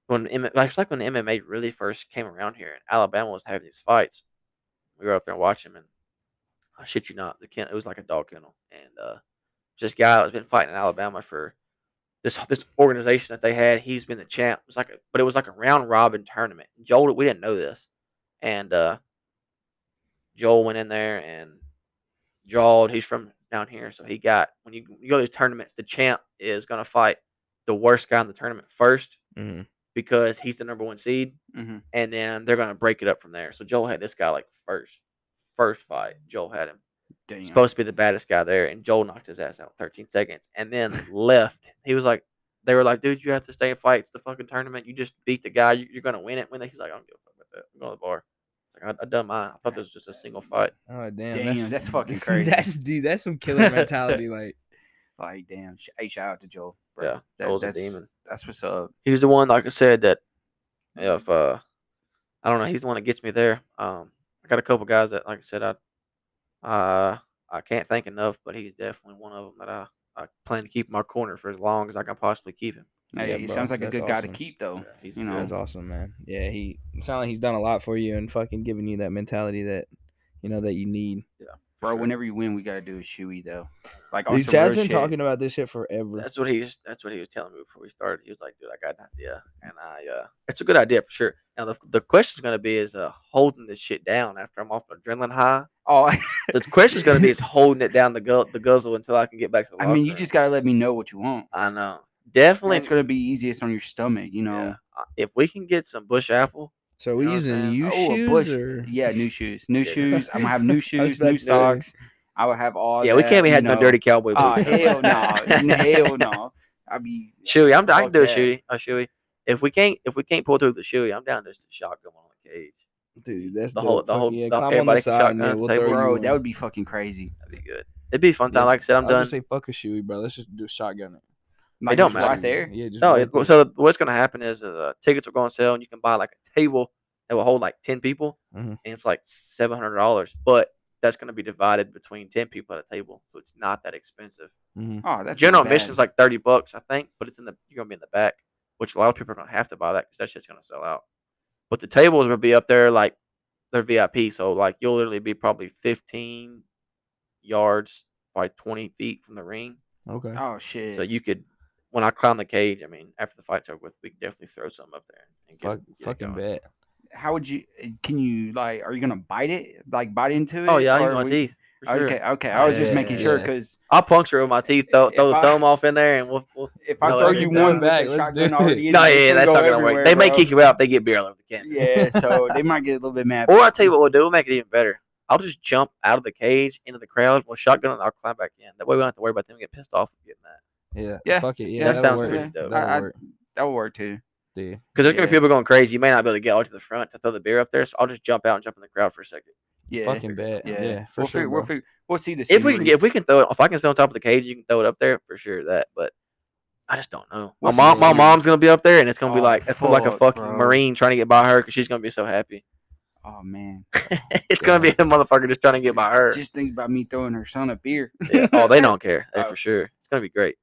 [SPEAKER 2] when M- like it's like when MMA really first came around here and Alabama was having these fights. We were up there watching them and I shit you not, the ken- it was like a dog kennel and uh this guy that's been fighting in Alabama for this this organization that they had. He's been the champ. It was like a but it was like a round robin tournament. Joel, we didn't know this, and uh Joel went in there and jawed. He's from down here, so he got when you, you go to these tournaments, the champ is gonna fight the worst guy in the tournament first
[SPEAKER 1] hmm
[SPEAKER 2] because he's the number one seed,
[SPEAKER 3] Mhm.
[SPEAKER 2] and then they're gonna break it up from there. So Joel had this guy like first first fight. Joel had him
[SPEAKER 3] Damn.
[SPEAKER 2] supposed to be the baddest guy there, and Joel knocked his ass out in 13 seconds, and then left. He was like, they were like, dude, you have to stay and fight. It's the fucking tournament. You just beat the guy. You, you're gonna win it. When they, he's like, I don't give a fuck about that. I'm going to the bar. Like, I, I done mine. I thought this was just a single fight.
[SPEAKER 1] Oh damn.
[SPEAKER 3] Damn, that's fucking crazy.
[SPEAKER 1] That's dude. That's some killer mentality. Like
[SPEAKER 3] Like, damn. Hey, shout out to Joel. Bro.
[SPEAKER 2] Yeah,
[SPEAKER 3] That-
[SPEAKER 2] Joel's a demon.
[SPEAKER 3] That's what's up.
[SPEAKER 2] He's the one, like I said, that if uh, I don't know, he's the one that gets me there. Um, I got a couple guys that, like I said, I uh, I can't think enough, but he's definitely one of them that I, I plan to keep in my corner for as long as I can possibly keep him.
[SPEAKER 3] Hey,
[SPEAKER 1] Yeah,
[SPEAKER 3] he
[SPEAKER 1] bro,
[SPEAKER 3] sounds like a
[SPEAKER 1] that's
[SPEAKER 3] good guy to keep, though.
[SPEAKER 2] Yeah, he's
[SPEAKER 3] you know,
[SPEAKER 1] that's awesome, man. Yeah, he sounds like he's done a lot for you and fucking giving you that mentality that you know that you need.
[SPEAKER 3] Yeah, bro.
[SPEAKER 2] sure.
[SPEAKER 3] Whenever you win, we gotta do a shoey though. Like on
[SPEAKER 1] Dude, Chad's been
[SPEAKER 3] shit.
[SPEAKER 1] talking about this shit forever.
[SPEAKER 2] That's what he's. That's what he was telling me before we started. He was like, "Dude, I got an idea, and I. uh It's a good idea for sure." Now the the question's gonna be is uh holding this shit down after I'm off adrenaline high.
[SPEAKER 3] Oh,
[SPEAKER 2] The question's gonna be is holding it down the gu- the guzzle until I can get back to. The
[SPEAKER 3] I mean, you
[SPEAKER 2] locker
[SPEAKER 3] just gotta let me know what you want.
[SPEAKER 2] I know.
[SPEAKER 3] And
[SPEAKER 2] Definitely,
[SPEAKER 3] it's gonna be easiest on your stomach, you know.
[SPEAKER 2] yeah. Uh, If we can get some Busch Apple,
[SPEAKER 1] So are we
[SPEAKER 2] You know
[SPEAKER 1] using
[SPEAKER 2] saying?
[SPEAKER 1] you
[SPEAKER 3] oh, a
[SPEAKER 1] shoes
[SPEAKER 3] bush.
[SPEAKER 1] or
[SPEAKER 3] Yeah, new shoes. New
[SPEAKER 2] Yeah.
[SPEAKER 3] shoes. I'm gonna have new shoes, new
[SPEAKER 1] to say.
[SPEAKER 3] socks. I will have all.
[SPEAKER 2] yeah, we can't be
[SPEAKER 3] you
[SPEAKER 2] having no dirty cowboy boots.
[SPEAKER 3] Oh hell no, hell no. I'll be
[SPEAKER 2] Shoey, I'm. I can
[SPEAKER 3] fuck
[SPEAKER 2] do a
[SPEAKER 3] that.
[SPEAKER 2] shoey. A shoey. If we can't, if we can't pull through the shoey, I'm down to just a shotgun on the cage.
[SPEAKER 1] Dude? That's
[SPEAKER 2] The whole- the
[SPEAKER 1] Fuck
[SPEAKER 2] whole-
[SPEAKER 1] yeah,
[SPEAKER 2] the-
[SPEAKER 1] climb on
[SPEAKER 2] everybody
[SPEAKER 1] the
[SPEAKER 2] can
[SPEAKER 1] side.
[SPEAKER 2] shotgun
[SPEAKER 1] Yeah,
[SPEAKER 2] at the
[SPEAKER 1] we'll
[SPEAKER 2] table.
[SPEAKER 1] throw you
[SPEAKER 3] Bro,
[SPEAKER 1] one.
[SPEAKER 3] that would be fucking crazy.
[SPEAKER 2] That'd be good. It'd be a fun time.
[SPEAKER 1] Yeah.
[SPEAKER 2] Like I said, I'm
[SPEAKER 1] I was
[SPEAKER 2] done.
[SPEAKER 1] say fuck a shoey, bro. Let's just do a shotgun. it.
[SPEAKER 3] Like,
[SPEAKER 2] don't
[SPEAKER 3] just
[SPEAKER 2] matter.
[SPEAKER 3] right there.
[SPEAKER 1] Yeah, just
[SPEAKER 2] No,
[SPEAKER 1] right
[SPEAKER 2] it,
[SPEAKER 1] there.
[SPEAKER 2] so what's going to happen is uh, tickets are going to sell, and you can buy like a table that will hold like ten people,
[SPEAKER 1] Mhm.
[SPEAKER 2] and it's like seven hundred dollars. But that's going to be divided between ten people at a table, so it's not that expensive.
[SPEAKER 1] Mhm.
[SPEAKER 3] Oh, that's
[SPEAKER 2] General
[SPEAKER 3] not
[SPEAKER 2] admission is like thirty bucks, I think, but it's in the you're going to be in the back, which a lot of people are going to have to buy that because that shit's going to sell out. But the tables will be up there like they're VIP, so like you'll literally be probably fifteen yards by twenty feet from the ring.
[SPEAKER 1] Okay.
[SPEAKER 3] Oh shit.
[SPEAKER 2] So you could, when I climb the cage, I mean, after the fight's over with, we can definitely throw something up there and get,
[SPEAKER 1] Fuck,
[SPEAKER 2] get
[SPEAKER 1] fucking bet.
[SPEAKER 3] How would you? uh, Can you like? Are you gonna bite it? Like bite into it?
[SPEAKER 2] Oh yeah, I use my
[SPEAKER 3] we-
[SPEAKER 2] teeth. For sure.
[SPEAKER 3] Okay, okay. I was just
[SPEAKER 1] Yeah,
[SPEAKER 3] making sure
[SPEAKER 1] yeah.
[SPEAKER 3] because
[SPEAKER 2] I'll puncture with my teeth. Throw, throw the
[SPEAKER 3] I-
[SPEAKER 2] thumb off in there, and we'll. we'll
[SPEAKER 3] if I throw you one
[SPEAKER 1] back, let's do it.
[SPEAKER 2] no, yeah, that's not gonna work.
[SPEAKER 3] everywhere,
[SPEAKER 2] They may kick you out. They get beer all over the canvas.
[SPEAKER 3] Yeah, so they might get a little bit mad.
[SPEAKER 2] Or I'll tell you what we'll do. We'll make it even better. I'll just jump out of the cage into the crowd. We'll shotgun and I'll climb back in. That way we don't have to worry about them getting pissed off and getting that.
[SPEAKER 1] Yeah.
[SPEAKER 3] Yeah,
[SPEAKER 1] Fuck it. Yeah.
[SPEAKER 3] yeah,
[SPEAKER 2] that sounds
[SPEAKER 1] work.
[SPEAKER 2] pretty dope.
[SPEAKER 1] That'll
[SPEAKER 3] I- I-
[SPEAKER 1] work.
[SPEAKER 3] that would work too.
[SPEAKER 1] Dude.
[SPEAKER 2] Because there's gonna be people going crazy. You may not be able to get all to the front to throw the beer up there. So I'll just jump out and jump in the crowd for a second.
[SPEAKER 3] Yeah,
[SPEAKER 1] Fucking
[SPEAKER 2] figure
[SPEAKER 1] bet. Yeah.
[SPEAKER 3] yeah.
[SPEAKER 1] for
[SPEAKER 3] we'll
[SPEAKER 1] sure.
[SPEAKER 3] figure, we'll
[SPEAKER 1] bro.
[SPEAKER 3] figure, we'll see the.
[SPEAKER 2] If we can get, if we can throw it, if I can stay on top of the cage, you can throw it up there for sure. That, but I just don't know. My
[SPEAKER 3] What's
[SPEAKER 2] mom, my
[SPEAKER 3] easier?
[SPEAKER 2] mom's gonna be up there, and it's gonna be
[SPEAKER 3] Oh,
[SPEAKER 2] like it's gonna like a fucking
[SPEAKER 3] bro.
[SPEAKER 2] marine trying to get by her because she's gonna be so happy.
[SPEAKER 3] Oh man,
[SPEAKER 2] it's gonna be a motherfucker just trying to get by her.
[SPEAKER 3] just think about me throwing her son a beer.
[SPEAKER 2] yeah. Oh, they don't care. They
[SPEAKER 3] Oh.
[SPEAKER 2] for sure. It's gonna be great.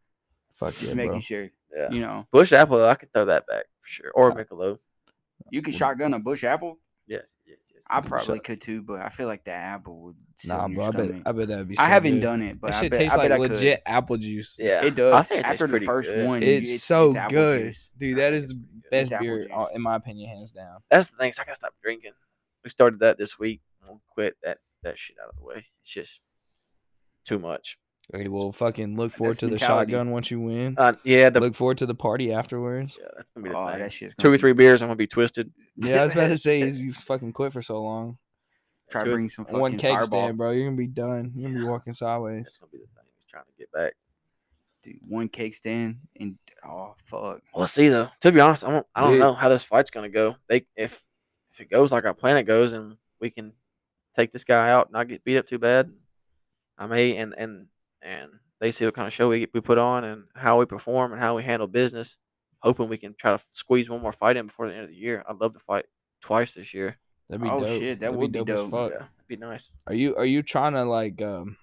[SPEAKER 1] Fuck
[SPEAKER 3] just
[SPEAKER 1] yeah,
[SPEAKER 3] making
[SPEAKER 1] bro.
[SPEAKER 3] sure
[SPEAKER 2] Yeah.
[SPEAKER 3] you know
[SPEAKER 2] Busch Apple, I could throw that back for sure. Or
[SPEAKER 1] Uh,
[SPEAKER 2] Michelob.
[SPEAKER 3] you can shotgun a Busch Apple. I probably
[SPEAKER 1] shot-
[SPEAKER 3] could too, but I feel like the apple would. sit
[SPEAKER 1] Nah,
[SPEAKER 3] your
[SPEAKER 1] bro. I bet,
[SPEAKER 3] stomach.
[SPEAKER 1] I bet that'd be.
[SPEAKER 3] I haven't
[SPEAKER 1] good.
[SPEAKER 3] done it, but
[SPEAKER 1] That
[SPEAKER 3] I
[SPEAKER 1] shit
[SPEAKER 3] bet,
[SPEAKER 1] tastes
[SPEAKER 3] I bet
[SPEAKER 1] like
[SPEAKER 3] I could.
[SPEAKER 1] legit apple juice.
[SPEAKER 2] Yeah.
[SPEAKER 3] It does.
[SPEAKER 2] I think it tastes
[SPEAKER 3] After the
[SPEAKER 2] pretty
[SPEAKER 3] first
[SPEAKER 2] good.
[SPEAKER 3] one,
[SPEAKER 1] It's,
[SPEAKER 3] it's,
[SPEAKER 1] so
[SPEAKER 3] it's apple
[SPEAKER 1] good,
[SPEAKER 3] juice.
[SPEAKER 1] dude.
[SPEAKER 2] I
[SPEAKER 1] That
[SPEAKER 2] think
[SPEAKER 1] is
[SPEAKER 2] it's
[SPEAKER 1] the best
[SPEAKER 3] It's apple
[SPEAKER 1] beer, uh,
[SPEAKER 3] juice.
[SPEAKER 1] in my opinion, hands down.
[SPEAKER 2] That's the thing. is I gotta stop drinking. We started that this week. We'll quit that that shit out of the way. It's just too much.
[SPEAKER 1] Okay, well, fucking look forward
[SPEAKER 3] That's
[SPEAKER 1] to the
[SPEAKER 3] mentality.
[SPEAKER 1] shotgun once you win.
[SPEAKER 2] Uh, yeah, the
[SPEAKER 1] look forward to the party afterwards.
[SPEAKER 2] yeah, that's gonna be the
[SPEAKER 3] Oh,
[SPEAKER 2] thing.
[SPEAKER 3] that shit's
[SPEAKER 2] Two
[SPEAKER 3] gonna
[SPEAKER 2] or three beers, I'm gonna be twisted.
[SPEAKER 1] Yeah, I was about to say you you fucking quit for so long.
[SPEAKER 3] Try to
[SPEAKER 2] Two
[SPEAKER 3] bring some fucking
[SPEAKER 1] One cake
[SPEAKER 3] fireball.
[SPEAKER 1] stand, bro. You're gonna be done. You're gonna be
[SPEAKER 2] Yeah.
[SPEAKER 1] walking
[SPEAKER 2] That's
[SPEAKER 1] sideways.
[SPEAKER 2] gonna be the thing. He's trying to get back.
[SPEAKER 3] Dude, one cake stand and oh fuck.
[SPEAKER 2] We'll see though. To be honest, I don't. I don't
[SPEAKER 1] Yeah.
[SPEAKER 2] know how this fight's gonna go. They if if it goes like our plan it goes, and we can take this guy out, and not get beat up too bad. I may and and and they see what kind of show we we put on and how we perform and how we handle business. Hoping we can try to squeeze one more fight in before the end of the year. I'd love to fight twice this year.
[SPEAKER 1] That'd be
[SPEAKER 3] Oh,
[SPEAKER 1] dope.
[SPEAKER 3] shit, that
[SPEAKER 1] That'd
[SPEAKER 3] would be
[SPEAKER 1] as
[SPEAKER 3] dope.
[SPEAKER 1] fuck.
[SPEAKER 2] Yeah, that'd be nice.
[SPEAKER 1] Are you are you trying to like um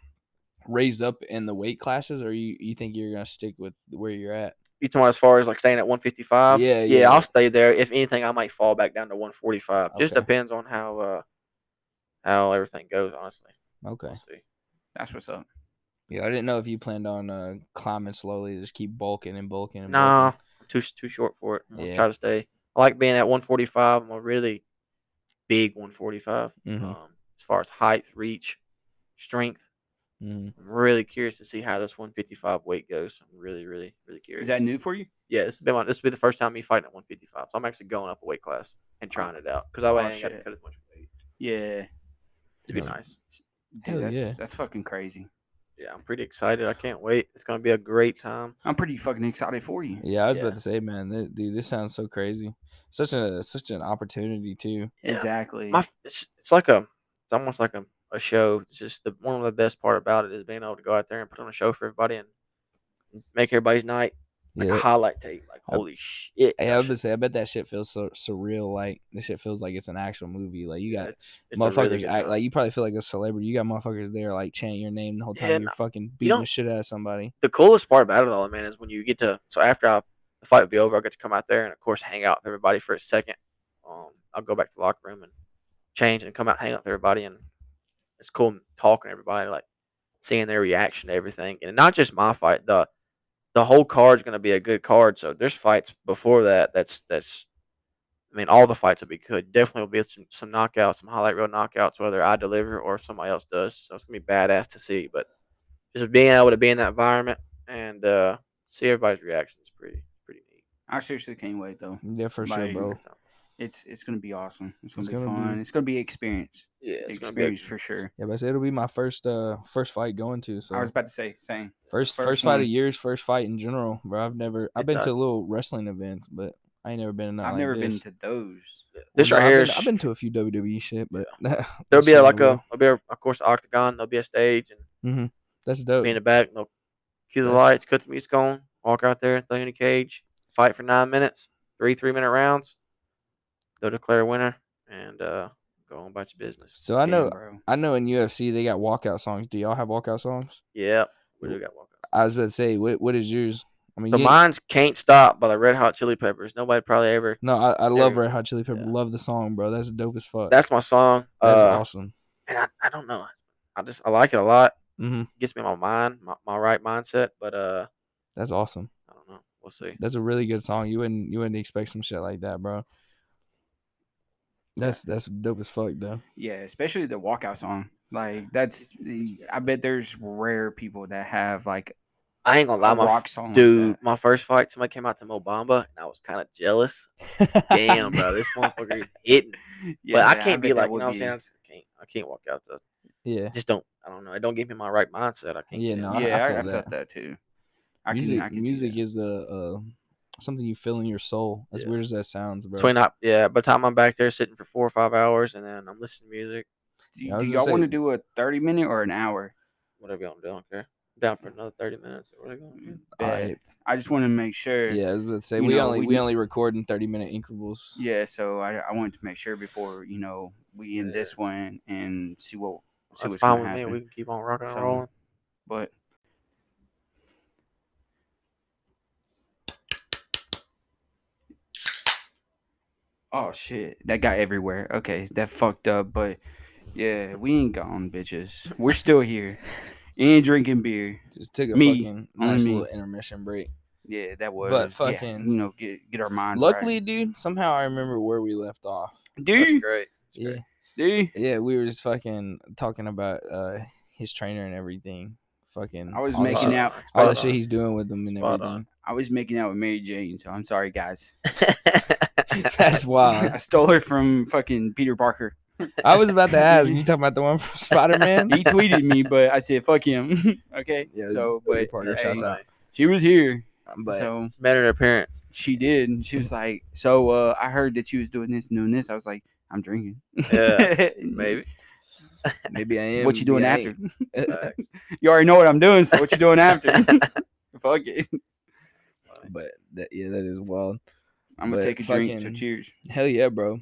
[SPEAKER 1] raise up in the weight classes, or you you think you're gonna stick with where you're at?
[SPEAKER 2] You talking as far as like staying at 155?
[SPEAKER 1] Yeah,
[SPEAKER 2] yeah.
[SPEAKER 1] yeah.
[SPEAKER 2] I'll stay there. If anything, I might fall back down to 145. Just depends on how uh how everything goes. Honestly,
[SPEAKER 1] Okay.
[SPEAKER 2] we'll see.
[SPEAKER 3] That's what's up.
[SPEAKER 1] Yeah, I didn't know if you planned on uh climbing slowly, just keep bulking and bulking. And
[SPEAKER 2] Nah,
[SPEAKER 1] bulking.
[SPEAKER 2] I'm too too short for it. I'm
[SPEAKER 1] Yeah.
[SPEAKER 2] try to stay. I like being at 145. I'm a really big 145.
[SPEAKER 1] Mhm.
[SPEAKER 2] Um, as far as height, reach, strength,
[SPEAKER 1] Mhm.
[SPEAKER 2] I'm really curious to see how this 155 weight goes. I'm really, really, really curious.
[SPEAKER 3] Is that new for you?
[SPEAKER 2] Yeah, this has been my, this will be the first time me fighting at 155. So I'm actually going up a weight class and trying it out because I
[SPEAKER 3] Oh,
[SPEAKER 2] ain't got to
[SPEAKER 3] shit.
[SPEAKER 2] cut as much weight.
[SPEAKER 3] Yeah.
[SPEAKER 2] It'd be
[SPEAKER 1] Yeah.
[SPEAKER 2] nice.
[SPEAKER 3] Dude,
[SPEAKER 1] Hell
[SPEAKER 3] that's
[SPEAKER 1] yeah.
[SPEAKER 3] that's fucking crazy.
[SPEAKER 2] Yeah, I'm pretty excited. I can't wait. It's gonna be a great time.
[SPEAKER 3] I'm pretty fucking excited for you.
[SPEAKER 1] Yeah, I was
[SPEAKER 2] Yeah.
[SPEAKER 1] about to say, man, th- dude, this sounds so crazy. Such a such an opportunity too.
[SPEAKER 2] Yeah.
[SPEAKER 3] Exactly.
[SPEAKER 2] My f- it's, it's like a it's almost like a, a show. It's just the one of the best part about it is being able to go out there and put on a show for everybody and make everybody's night like a highlight tape. Like
[SPEAKER 1] I-
[SPEAKER 2] holy shit!
[SPEAKER 1] Hey, I was gonna say, I bet that shit feels so surreal. Like this shit feels like it's an actual movie. Like you
[SPEAKER 2] yeah,
[SPEAKER 1] got
[SPEAKER 2] it's, it's a really
[SPEAKER 1] motherfuckers act like you probably feel like a celebrity. You got motherfuckers there like chanting your name the whole time
[SPEAKER 2] Yeah,
[SPEAKER 1] you're
[SPEAKER 2] no,
[SPEAKER 1] fucking beating the
[SPEAKER 2] don't-
[SPEAKER 1] shit out of somebody.
[SPEAKER 2] the coolest part about it all, man, is when you get to so after I, the fight would be over, I get to come out there and of course hang out with everybody for a second. Um, I'll go back to the locker room and change and come out and hang out with everybody, and it's cool talking to everybody, like seeing their reaction to everything, and not just my fight. The the whole card's going to be a good card. So there's fights before that. That's that's. I mean, all the fights will be good. Definitely will be some, some knockouts, some highlight reel knockouts, whether I deliver or if somebody else does. So it's gonna be badass to see. But just being able to be in that environment and uh, see everybody's reaction is pretty pretty neat.
[SPEAKER 3] I seriously can't wait though.
[SPEAKER 1] Yeah, for sure, bro.
[SPEAKER 3] It's it's gonna be awesome. It's gonna
[SPEAKER 1] It's
[SPEAKER 3] be
[SPEAKER 1] gonna be-
[SPEAKER 3] fun. It's gonna be experience.
[SPEAKER 2] Yeah, it's gonna be a-
[SPEAKER 3] Experience for sure.
[SPEAKER 1] Yeah, but I said it'll be my first uh first fight going to. So
[SPEAKER 3] I was about to say same.
[SPEAKER 1] first first,
[SPEAKER 3] first
[SPEAKER 1] fight
[SPEAKER 3] one.
[SPEAKER 1] of years, first fight in general, bro. I've never I've been
[SPEAKER 2] not-
[SPEAKER 1] to little wrestling events, but I ain't never been in nothing
[SPEAKER 3] I've
[SPEAKER 1] like
[SPEAKER 3] never been to those.
[SPEAKER 2] This
[SPEAKER 1] Well,
[SPEAKER 2] right
[SPEAKER 1] no,
[SPEAKER 2] here
[SPEAKER 1] I've
[SPEAKER 2] is
[SPEAKER 1] been, I've been to a few WWE shit, but that,
[SPEAKER 2] there'll be a, like a
[SPEAKER 1] real.
[SPEAKER 2] there'll be a, of course octagon. There'll be a stage and mm-hmm.
[SPEAKER 1] that's dope.
[SPEAKER 2] be in the back. They'll cue the
[SPEAKER 1] That's-
[SPEAKER 2] lights, cut the music on, walk out there, throw you in a cage, fight for nine minutes, three three minute rounds. They'll declare a winner and uh, go on about your business.
[SPEAKER 1] So I
[SPEAKER 3] Damn,
[SPEAKER 1] know
[SPEAKER 3] bro.
[SPEAKER 1] I know in UFC they got walkout songs. Do y'all have walkout songs?
[SPEAKER 2] Yeah, we do got walk
[SPEAKER 1] I was about to say, what what is yours? I mean,
[SPEAKER 2] So mine's "Can't Stop" by the Red Hot Chili Peppers. Nobody probably ever.
[SPEAKER 1] no, I, I love Red Hot Chili Peppers.
[SPEAKER 2] yeah.
[SPEAKER 1] Love the song, bro. That's dope as fuck.
[SPEAKER 2] That's my song.
[SPEAKER 1] That's
[SPEAKER 2] uh,
[SPEAKER 1] awesome.
[SPEAKER 2] And I, I don't know. I just I like it a lot.
[SPEAKER 1] hmm
[SPEAKER 2] Gets me in my mind, my, my right mindset. But uh,
[SPEAKER 1] That's awesome.
[SPEAKER 2] I don't know. We'll see.
[SPEAKER 1] That's a really good song. You wouldn't you wouldn't expect some shit like that, bro. That's that's dope as fuck though.
[SPEAKER 3] Yeah, especially the walkout song. Like that's I bet there's rare people that have like
[SPEAKER 2] I ain't gonna lie, my
[SPEAKER 3] rock song.
[SPEAKER 2] dude.
[SPEAKER 3] like
[SPEAKER 2] my first fight, somebody came out to Mo Bamba, and I was kind of jealous. Damn, bro, this motherfucker is hitting.
[SPEAKER 3] that.
[SPEAKER 2] but I can't be like, you
[SPEAKER 3] would
[SPEAKER 2] know what I'm saying? I, can't. I can't walk out to.
[SPEAKER 1] Yeah.
[SPEAKER 2] Just don't. I don't know. It don't give me my right mindset. I can't.
[SPEAKER 1] Yeah, no. I-
[SPEAKER 3] Yeah, I,
[SPEAKER 1] feel
[SPEAKER 3] I
[SPEAKER 1] that.
[SPEAKER 3] felt that too. I
[SPEAKER 1] music
[SPEAKER 3] can, I can see
[SPEAKER 1] music
[SPEAKER 3] that.
[SPEAKER 1] is a uh, something you feel in your soul. As
[SPEAKER 2] Yeah.
[SPEAKER 1] weird as that sounds, bro.
[SPEAKER 2] Between yeah. By the time I'm back there sitting for four or five hours, and then I'm listening to music,
[SPEAKER 3] Do,
[SPEAKER 1] Yeah,
[SPEAKER 3] do y'all want to do a 30 minute or an hour?
[SPEAKER 2] whatever y'all do, I don't care. I'm down for another thirty minutes or whatever. you wanna do.
[SPEAKER 3] Bet.
[SPEAKER 1] Alright.
[SPEAKER 3] I I just want to make sure.
[SPEAKER 1] Yeah, I was about to say we
[SPEAKER 3] know,
[SPEAKER 1] only
[SPEAKER 3] we
[SPEAKER 1] we, only record in thirty minute intervals.
[SPEAKER 3] Yeah, so I, I wanted to make sure before you know we end
[SPEAKER 2] Yeah.
[SPEAKER 3] this one and see what see
[SPEAKER 2] That's
[SPEAKER 3] what's
[SPEAKER 2] fine
[SPEAKER 3] gonna
[SPEAKER 2] with me. We can keep on rocking and
[SPEAKER 3] So-
[SPEAKER 2] rolling.
[SPEAKER 3] But oh shit, that got everywhere. Okay, that fucked up. But yeah, we ain't gone, bitches. We're still here and drinking beer.
[SPEAKER 1] Just took a
[SPEAKER 3] Me.
[SPEAKER 1] fucking nice
[SPEAKER 3] me.
[SPEAKER 1] little intermission break.
[SPEAKER 3] Yeah, that was.
[SPEAKER 1] But
[SPEAKER 3] yeah,
[SPEAKER 1] fucking-
[SPEAKER 3] you know, get get our minds
[SPEAKER 1] Luckily,
[SPEAKER 3] right.
[SPEAKER 1] dude, somehow I remember where we left off.
[SPEAKER 3] Dude,
[SPEAKER 2] That's great. That's
[SPEAKER 1] Yeah,
[SPEAKER 2] great.
[SPEAKER 3] Do you?
[SPEAKER 1] yeah, we were just fucking talking about uh his trainer and everything. Fucking,
[SPEAKER 3] I was
[SPEAKER 1] all the
[SPEAKER 3] making out.
[SPEAKER 1] all the shit he's doing with them and
[SPEAKER 2] Spot
[SPEAKER 1] everything.
[SPEAKER 2] on.
[SPEAKER 3] I was making out with Mary Jane, so I'm sorry, guys.
[SPEAKER 1] That's wild.
[SPEAKER 3] I stole her from fucking Peter Parker.
[SPEAKER 1] I was about to ask. You talking about the one from Spider Man?
[SPEAKER 3] he tweeted me, but I said fuck him. okay.
[SPEAKER 1] Yeah,
[SPEAKER 3] so,
[SPEAKER 1] Peter
[SPEAKER 3] but
[SPEAKER 1] Parker,
[SPEAKER 3] hey,
[SPEAKER 1] shouts out.
[SPEAKER 3] she was here,
[SPEAKER 1] But
[SPEAKER 3] so
[SPEAKER 2] Better appearance.
[SPEAKER 3] she did. And she was like, "So, uh, I heard that you was doing this and doing this." I was like, "I'm drinking."
[SPEAKER 2] Yeah, Maybe.
[SPEAKER 1] maybe I am.
[SPEAKER 3] What you doing after? you already know what I'm doing. So, what you doing after? Fuck it.
[SPEAKER 1] but that, yeah, that is wild.
[SPEAKER 3] I'm gonna
[SPEAKER 1] But
[SPEAKER 3] take a drink. So, cheers.
[SPEAKER 1] Hell yeah, bro.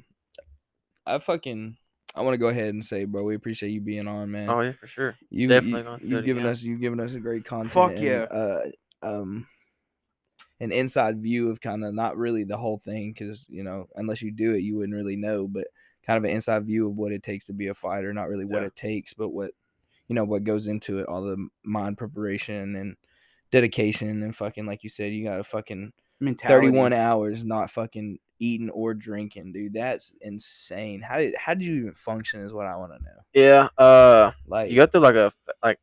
[SPEAKER 1] I fucking I want to go ahead and say, bro, we appreciate you being on, man.
[SPEAKER 2] Oh yeah, for sure.
[SPEAKER 1] you,
[SPEAKER 2] definitely
[SPEAKER 1] you, you've given us you've given us a great content.
[SPEAKER 3] Fuck
[SPEAKER 1] and,
[SPEAKER 3] yeah.
[SPEAKER 1] Uh, um, an inside view of kind of not really the whole thing, because you know, unless you do it, you wouldn't really know. But kind of an inside view of what it takes to be a fighter. Not really what
[SPEAKER 2] Yeah.
[SPEAKER 1] it takes, but what you know what goes into it. All the mind preparation and dedication and fucking like you said, you got to fucking
[SPEAKER 3] Mentality.
[SPEAKER 1] 31 hours not fucking eating or drinking, dude. That's insane. How did how did you even function is what I want to know.
[SPEAKER 2] Yeah. Uh,
[SPEAKER 1] Like
[SPEAKER 2] you go through like a like,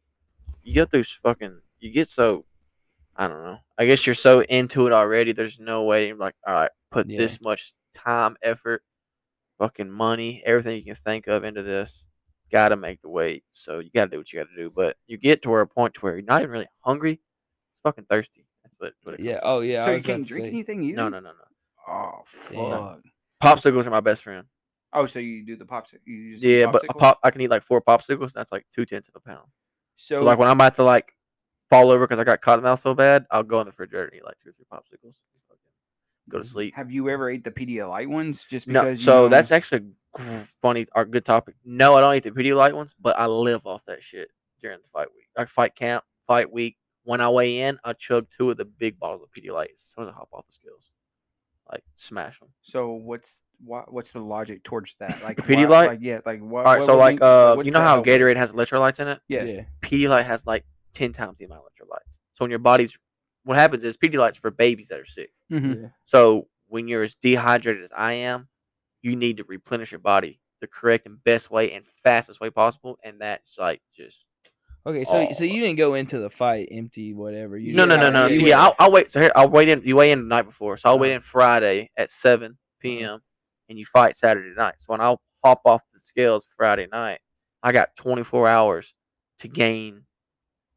[SPEAKER 2] you go through fucking. You get so, I don't know. I guess you're so into it already. There's no way. You're like, all right, put
[SPEAKER 1] Yeah.
[SPEAKER 2] this much time, effort, fucking money, everything you can think of into this. Got to make the weight. So you got to do what you got to do. But you get to where a point to where you're not even really hungry, fucking thirsty. That's what, what
[SPEAKER 1] yeah, oh yeah. I
[SPEAKER 3] So you
[SPEAKER 1] was
[SPEAKER 3] can't
[SPEAKER 1] to
[SPEAKER 3] drink
[SPEAKER 1] say.
[SPEAKER 3] anything
[SPEAKER 2] to.
[SPEAKER 3] either.
[SPEAKER 2] No, no, no, no.
[SPEAKER 3] Oh
[SPEAKER 1] Damn.
[SPEAKER 3] fuck.
[SPEAKER 2] Popsicles are my best friend.
[SPEAKER 3] Oh, so you do the pops? You just do
[SPEAKER 2] Yeah, but a
[SPEAKER 3] popsicle?
[SPEAKER 2] pop, I can eat like four popsicles. That's like two tenths of a pound.
[SPEAKER 3] So,
[SPEAKER 2] So like when I'm about to like fall over because I got cotton mouth so bad, I'll go in the refrigerator and eat like two or three popsicles. Go to hmm. sleep.
[SPEAKER 3] have you ever ate the Pedialyte ones? Just
[SPEAKER 2] No,
[SPEAKER 3] because. you
[SPEAKER 2] so
[SPEAKER 3] know-
[SPEAKER 2] that's actually a gr- funny or good topic. No, I don't eat the Pedialyte ones, but I live off that shit during the fight week. Like fight camp, fight week. When I weigh in, I chug two of the big bottles of Pedialyte as soon as I hop off the scales. Like smash them.
[SPEAKER 3] So what's what? What's the logic towards that? Like
[SPEAKER 2] Pedialyte?
[SPEAKER 3] why- Like yeah, like what?
[SPEAKER 2] All right,
[SPEAKER 3] what
[SPEAKER 2] so
[SPEAKER 3] would
[SPEAKER 2] like
[SPEAKER 3] make-
[SPEAKER 2] uh, you know how
[SPEAKER 3] help with?
[SPEAKER 2] Gatorade has electrolytes in it?
[SPEAKER 3] Yeah.
[SPEAKER 1] Yeah.
[SPEAKER 2] Pedialyte has like ten times the amount of electrolytes. So when your body's, what happens is Pedialyte's for babies that are sick.
[SPEAKER 3] Mhm.
[SPEAKER 1] Yeah.
[SPEAKER 2] So when you're as dehydrated as I am, you need to replenish your body the correct and best way and fastest way possible, and that's like just
[SPEAKER 1] Okay, so
[SPEAKER 2] Oh.
[SPEAKER 1] so you didn't go into the fight empty, whatever. You
[SPEAKER 2] no, no, no,
[SPEAKER 1] just-
[SPEAKER 2] no.
[SPEAKER 3] yeah,
[SPEAKER 2] So yeah, I'll, I'll wait. So here, I'll wait in. You weigh in the night before, so I'll wait
[SPEAKER 1] Uh-huh.
[SPEAKER 2] in Friday at seven p.m. and you fight Saturday night. So when I'll hop off the scales Friday night, I got 24 hours to gain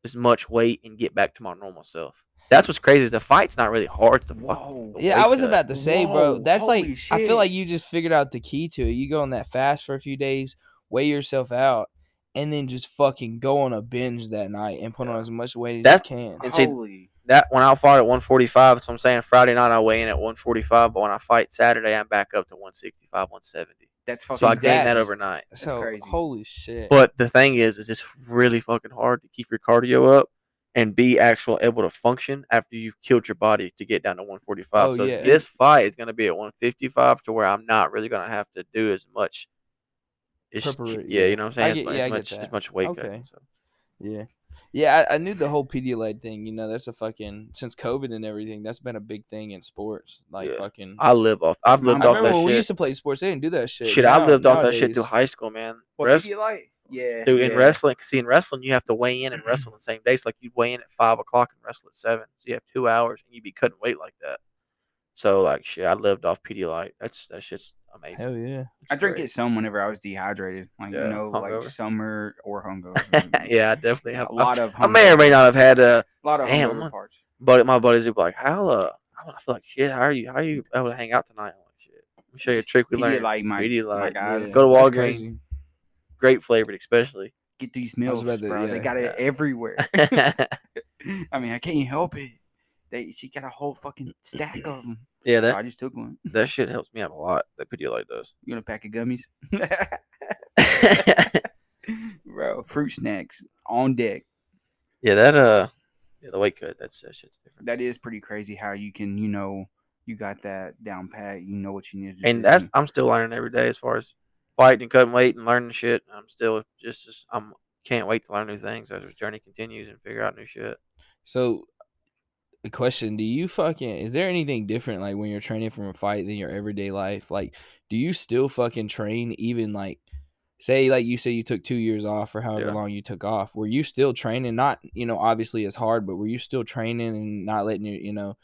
[SPEAKER 2] as much weight and get back to my normal self. That's what's crazy. Is the fight's not really hard. It's the
[SPEAKER 3] Whoa.
[SPEAKER 1] Yeah, I was
[SPEAKER 2] cut.
[SPEAKER 1] about to say, bro.
[SPEAKER 3] Whoa,
[SPEAKER 1] That's like
[SPEAKER 3] holy
[SPEAKER 1] I feel like you just figured out the key to it. You go on that fast for a few days, weigh yourself out, and then just fucking go on a binge that night and put on as much weight as
[SPEAKER 2] That's-
[SPEAKER 1] you can.
[SPEAKER 2] and see,
[SPEAKER 3] Holy.
[SPEAKER 2] that when I fought at 145, so I'm saying Friday night I weigh in at 145, but when I fight Saturday, I'm back up to 165, 170.
[SPEAKER 3] That's fucking.
[SPEAKER 2] So I gained that
[SPEAKER 1] that's-
[SPEAKER 2] overnight.
[SPEAKER 1] So
[SPEAKER 3] crazy.
[SPEAKER 1] holy shit.
[SPEAKER 2] But the thing is, is it's really fucking hard to keep your cardio up and be actual able to function after you've killed your body to get down to 145.
[SPEAKER 1] Oh,
[SPEAKER 2] so
[SPEAKER 1] yeah.
[SPEAKER 2] this fight is going to be at 155 to where I'm not really going to have to do as much. It's,
[SPEAKER 1] Prepara-
[SPEAKER 2] yeah,
[SPEAKER 1] yeah.
[SPEAKER 2] you know what I'm saying?
[SPEAKER 1] get-
[SPEAKER 2] as,
[SPEAKER 1] yeah, I
[SPEAKER 2] as
[SPEAKER 1] get
[SPEAKER 2] much, as
[SPEAKER 1] that.
[SPEAKER 2] much weight
[SPEAKER 1] Okay.
[SPEAKER 2] cutting. So.
[SPEAKER 1] Yeah. Yeah, I, I knew the whole Pedialyte thing, you know, that's a fucking since COVID and everything, that's been a big thing in sports. Like
[SPEAKER 2] Yeah.
[SPEAKER 1] fucking
[SPEAKER 2] I live off. I've lived
[SPEAKER 1] I
[SPEAKER 2] off that
[SPEAKER 1] when we used to play sports, they didn't do that shit.
[SPEAKER 2] Shit, I've
[SPEAKER 1] Now-
[SPEAKER 2] lived off that shit through high school, man.
[SPEAKER 3] What
[SPEAKER 2] Rest-
[SPEAKER 3] Pedialyte? Yeah.
[SPEAKER 2] Dude, in wrestling, see, in wrestling, you have to weigh in and mm-hmm. wrestle the same day. So, like, you'd weigh in at five o'clock and wrestle at seven. So, you have two hours and you'd be cutting weight like that. So, like, shit, I lived off Pedialyte. That's that shit's amazing.
[SPEAKER 1] Hell yeah.
[SPEAKER 3] I drink
[SPEAKER 2] great.
[SPEAKER 3] it some whenever I was dehydrated, like
[SPEAKER 2] Yeah,
[SPEAKER 3] you know, like summer or hungover.
[SPEAKER 2] yeah, I definitely have.
[SPEAKER 3] a lot of.
[SPEAKER 2] I may or may not have had a,
[SPEAKER 3] A lot of
[SPEAKER 2] Damn,
[SPEAKER 3] hungover
[SPEAKER 2] I'm-
[SPEAKER 3] parts.
[SPEAKER 2] but my buddies would be like, "How uh, I don't- I feel like shit. How are you? How are you able to hang out tonight?" I'm like, "Shit, let me show you a trick we learned.
[SPEAKER 3] Pedialyte, my, my
[SPEAKER 2] Pedialyte,
[SPEAKER 3] guys.
[SPEAKER 1] Yeah,
[SPEAKER 2] Go to
[SPEAKER 1] that's
[SPEAKER 2] Walgreens.
[SPEAKER 1] crazy.
[SPEAKER 2] Great flavored, especially."
[SPEAKER 3] Get these
[SPEAKER 1] I was
[SPEAKER 3] meals,
[SPEAKER 1] about to-
[SPEAKER 3] bro. They
[SPEAKER 1] yeah,
[SPEAKER 3] got it
[SPEAKER 2] yeah.
[SPEAKER 3] everywhere. I mean, I can't help it. They she got a whole fucking stack of them.
[SPEAKER 2] Yeah,
[SPEAKER 3] So
[SPEAKER 2] that
[SPEAKER 3] I just took one.
[SPEAKER 2] that shit helps me out a lot. That Pedialyte does.
[SPEAKER 3] You gonna pack of gummies? Bro, fruit snacks on deck.
[SPEAKER 2] yeah, that uh, yeah, the weight cut. That's that shit's different.
[SPEAKER 3] That is pretty crazy how you can, you know, you got that down pat. You know what you need to do.
[SPEAKER 2] And that's I'm still learning every day as far as fighting and cutting weight and learning shit. I'm still just, just I'm can't wait to learn new things as this journey continues and figure out new shit.
[SPEAKER 1] So, a question: Do you fucking is there anything different like when you're training from a fight than your everyday life? Like, do you still fucking train even like? Say like you say you took two years off or however
[SPEAKER 2] Yeah.
[SPEAKER 1] long you took off. Were you still training? Not you know obviously as hard, but were you still training and not letting you you know,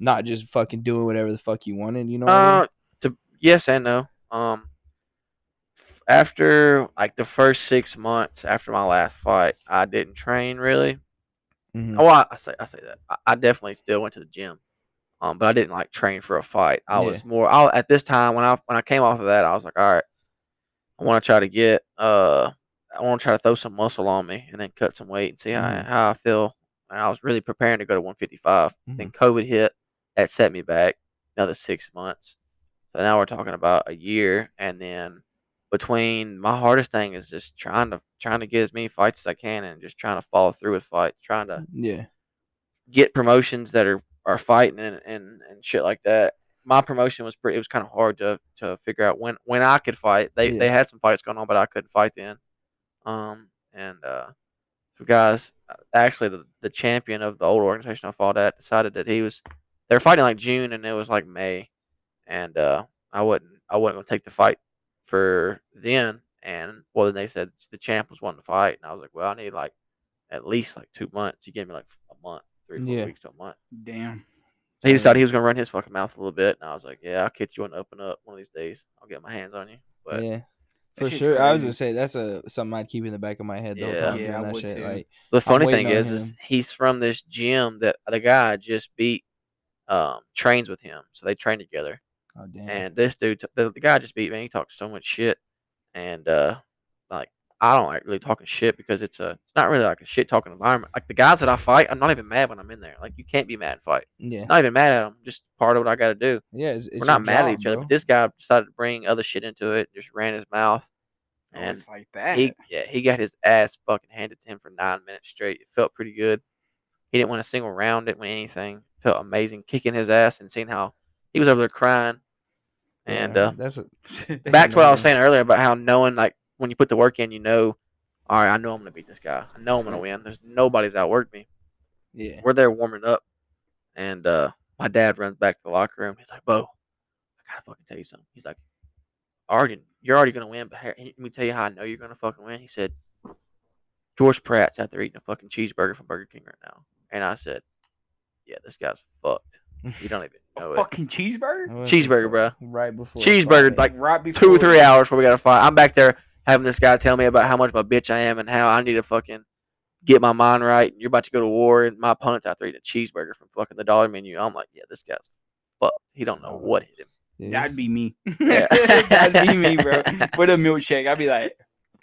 [SPEAKER 1] not just fucking doing whatever the fuck you wanted? You know what I mean?
[SPEAKER 2] Uh, to yes and no. Um, after like the first six months after my last fight, I didn't train really.
[SPEAKER 1] Mhm.
[SPEAKER 2] Oh, I, I say I say that. I, I definitely still went to the gym, um, but I didn't like train for a fight. I
[SPEAKER 1] Yeah.
[SPEAKER 2] was more. I at this time when I when I came off of that, I was like, all right, I want to try to get uh, I want to try to throw some muscle on me and then cut some weight and see how
[SPEAKER 1] Mhm.
[SPEAKER 2] how I feel. And I was really preparing to go to 155. Then
[SPEAKER 1] Mm-hmm.
[SPEAKER 2] COVID hit, that set me back another six months. So now we're talking about a year, and then between my hardest thing is just trying to trying to get as many fights as I can, and just trying to follow through with fights, trying to
[SPEAKER 1] Yeah.
[SPEAKER 2] get promotions that are are fighting and and, and shit like that. My promotion was pretty. It was kind of hard to to figure out when when I could fight. They they had some fights going on, but I couldn't fight then. Um and uh, so guys, uh, actually the the champion of the old organization I fought at decided that he was. They were fighting like June, and it was like May, and uh, I wouldn't I wasn't gonna take the fight for then. And well, then they said the champ was wanting to fight, and I was like, well, I need like at least like two months. He gave me like a month, three, four
[SPEAKER 1] Yeah.
[SPEAKER 2] weeks to a month.
[SPEAKER 3] damn.
[SPEAKER 2] So he decided he was gonna run his fucking mouth a little bit, and I was like, "Yeah, I'll catch you on the open up one of these days. I'll get my hands on you." But
[SPEAKER 1] yeah. For
[SPEAKER 3] shit's
[SPEAKER 1] sure. I was
[SPEAKER 3] crazy.
[SPEAKER 1] gonna say that's a something I'd keep in the back of my head the
[SPEAKER 2] Yeah.
[SPEAKER 1] time
[SPEAKER 3] Yeah, I would
[SPEAKER 1] shit.
[SPEAKER 3] too.
[SPEAKER 1] Like
[SPEAKER 2] the funny thing
[SPEAKER 1] waiting on
[SPEAKER 2] is, is he's from this gym that the guy just beat, um, trains with him, so they train together.
[SPEAKER 1] Oh damn.
[SPEAKER 2] And this dude, t- the, the guy just beat me. He talks so much shit, and uh, like I don't like really talking shit because it's a, it's not really like a shit talking environment. Like the guys that I fight, I'm not even mad when I'm in there. Like you can't be mad and fight.
[SPEAKER 1] yeah.
[SPEAKER 2] Not even mad at them. Just part of what I got to do.
[SPEAKER 1] Yeah. It's, it's
[SPEAKER 2] We're not mad at
[SPEAKER 1] job,
[SPEAKER 2] each other,
[SPEAKER 1] bro.
[SPEAKER 2] but this guy decided to bring other shit into it. Just ran his mouth,
[SPEAKER 3] Oh,
[SPEAKER 2] and
[SPEAKER 3] it's like that.
[SPEAKER 2] he yeah he got his ass fucking handed to him for nine minutes straight. It felt pretty good. He didn't win a single round. Didn't win anything. Felt amazing kicking his ass and seeing how he was over there crying. And
[SPEAKER 1] Yeah,
[SPEAKER 2] uh,
[SPEAKER 1] that's a
[SPEAKER 2] back to what I was saying earlier about how knowing like when you put the work in, you know, all right, I know I'm gonna beat this guy. I know I'm gonna win. There's nobody's outworked me.
[SPEAKER 1] Yeah.
[SPEAKER 2] We're there warming up, and uh, my dad runs back to the locker room. He's like, "Bo, I gotta fucking tell you something." He's like, "Already, you're already gonna win, but here, let me tell you how I know you're gonna fucking win." He said, "George Pratt's out there eating a fucking cheeseburger from Burger King right now," and I said, "Yeah, this guy's fucked. You don't even
[SPEAKER 3] a fucking cheeseburger?
[SPEAKER 2] Cheeseburger, bro.
[SPEAKER 1] Right before
[SPEAKER 2] Cheeseburger, like
[SPEAKER 3] right before
[SPEAKER 2] two or three hours before we got to fight. I'm back there having this guy tell me about how much of a bitch I am and how I need to fucking get my mind right. You're about to go to war, and my opponent's out there eating a cheeseburger from fucking the dollar menu. I'm like, yeah, this guy's fucked. He don't know what hit him.
[SPEAKER 1] Yeah,
[SPEAKER 3] That'd be me.
[SPEAKER 2] Yeah.
[SPEAKER 3] That'd be me, bro. With a milkshake, I'd be like,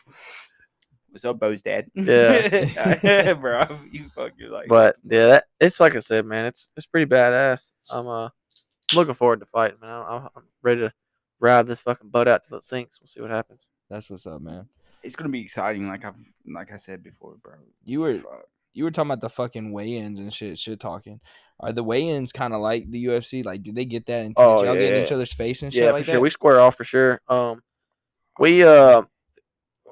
[SPEAKER 3] "What's up, Bo's dad?"
[SPEAKER 1] Yeah.
[SPEAKER 3] bro. You fucking like.
[SPEAKER 2] But yeah, that, it's like I said, man. It's it's pretty badass. I'm uh looking forward to fighting, man. I'm, I'm ready to ride this fucking boat out till it sinks. We'll see what happens.
[SPEAKER 1] That's what's up, man.
[SPEAKER 3] it's gonna be exciting, like I've like I said before, bro.
[SPEAKER 1] You were
[SPEAKER 3] Fuck.
[SPEAKER 1] you were talking about the fucking weigh-ins and shit. Shit talking. Are the weigh-ins kind of like the UFC? Like, do they get that intense?
[SPEAKER 2] Oh,
[SPEAKER 1] Y'all get in
[SPEAKER 2] yeah.
[SPEAKER 1] each other's face and shit
[SPEAKER 2] Yeah,
[SPEAKER 1] like
[SPEAKER 2] for
[SPEAKER 1] that?
[SPEAKER 2] sure. We square off for sure. Um, we uh,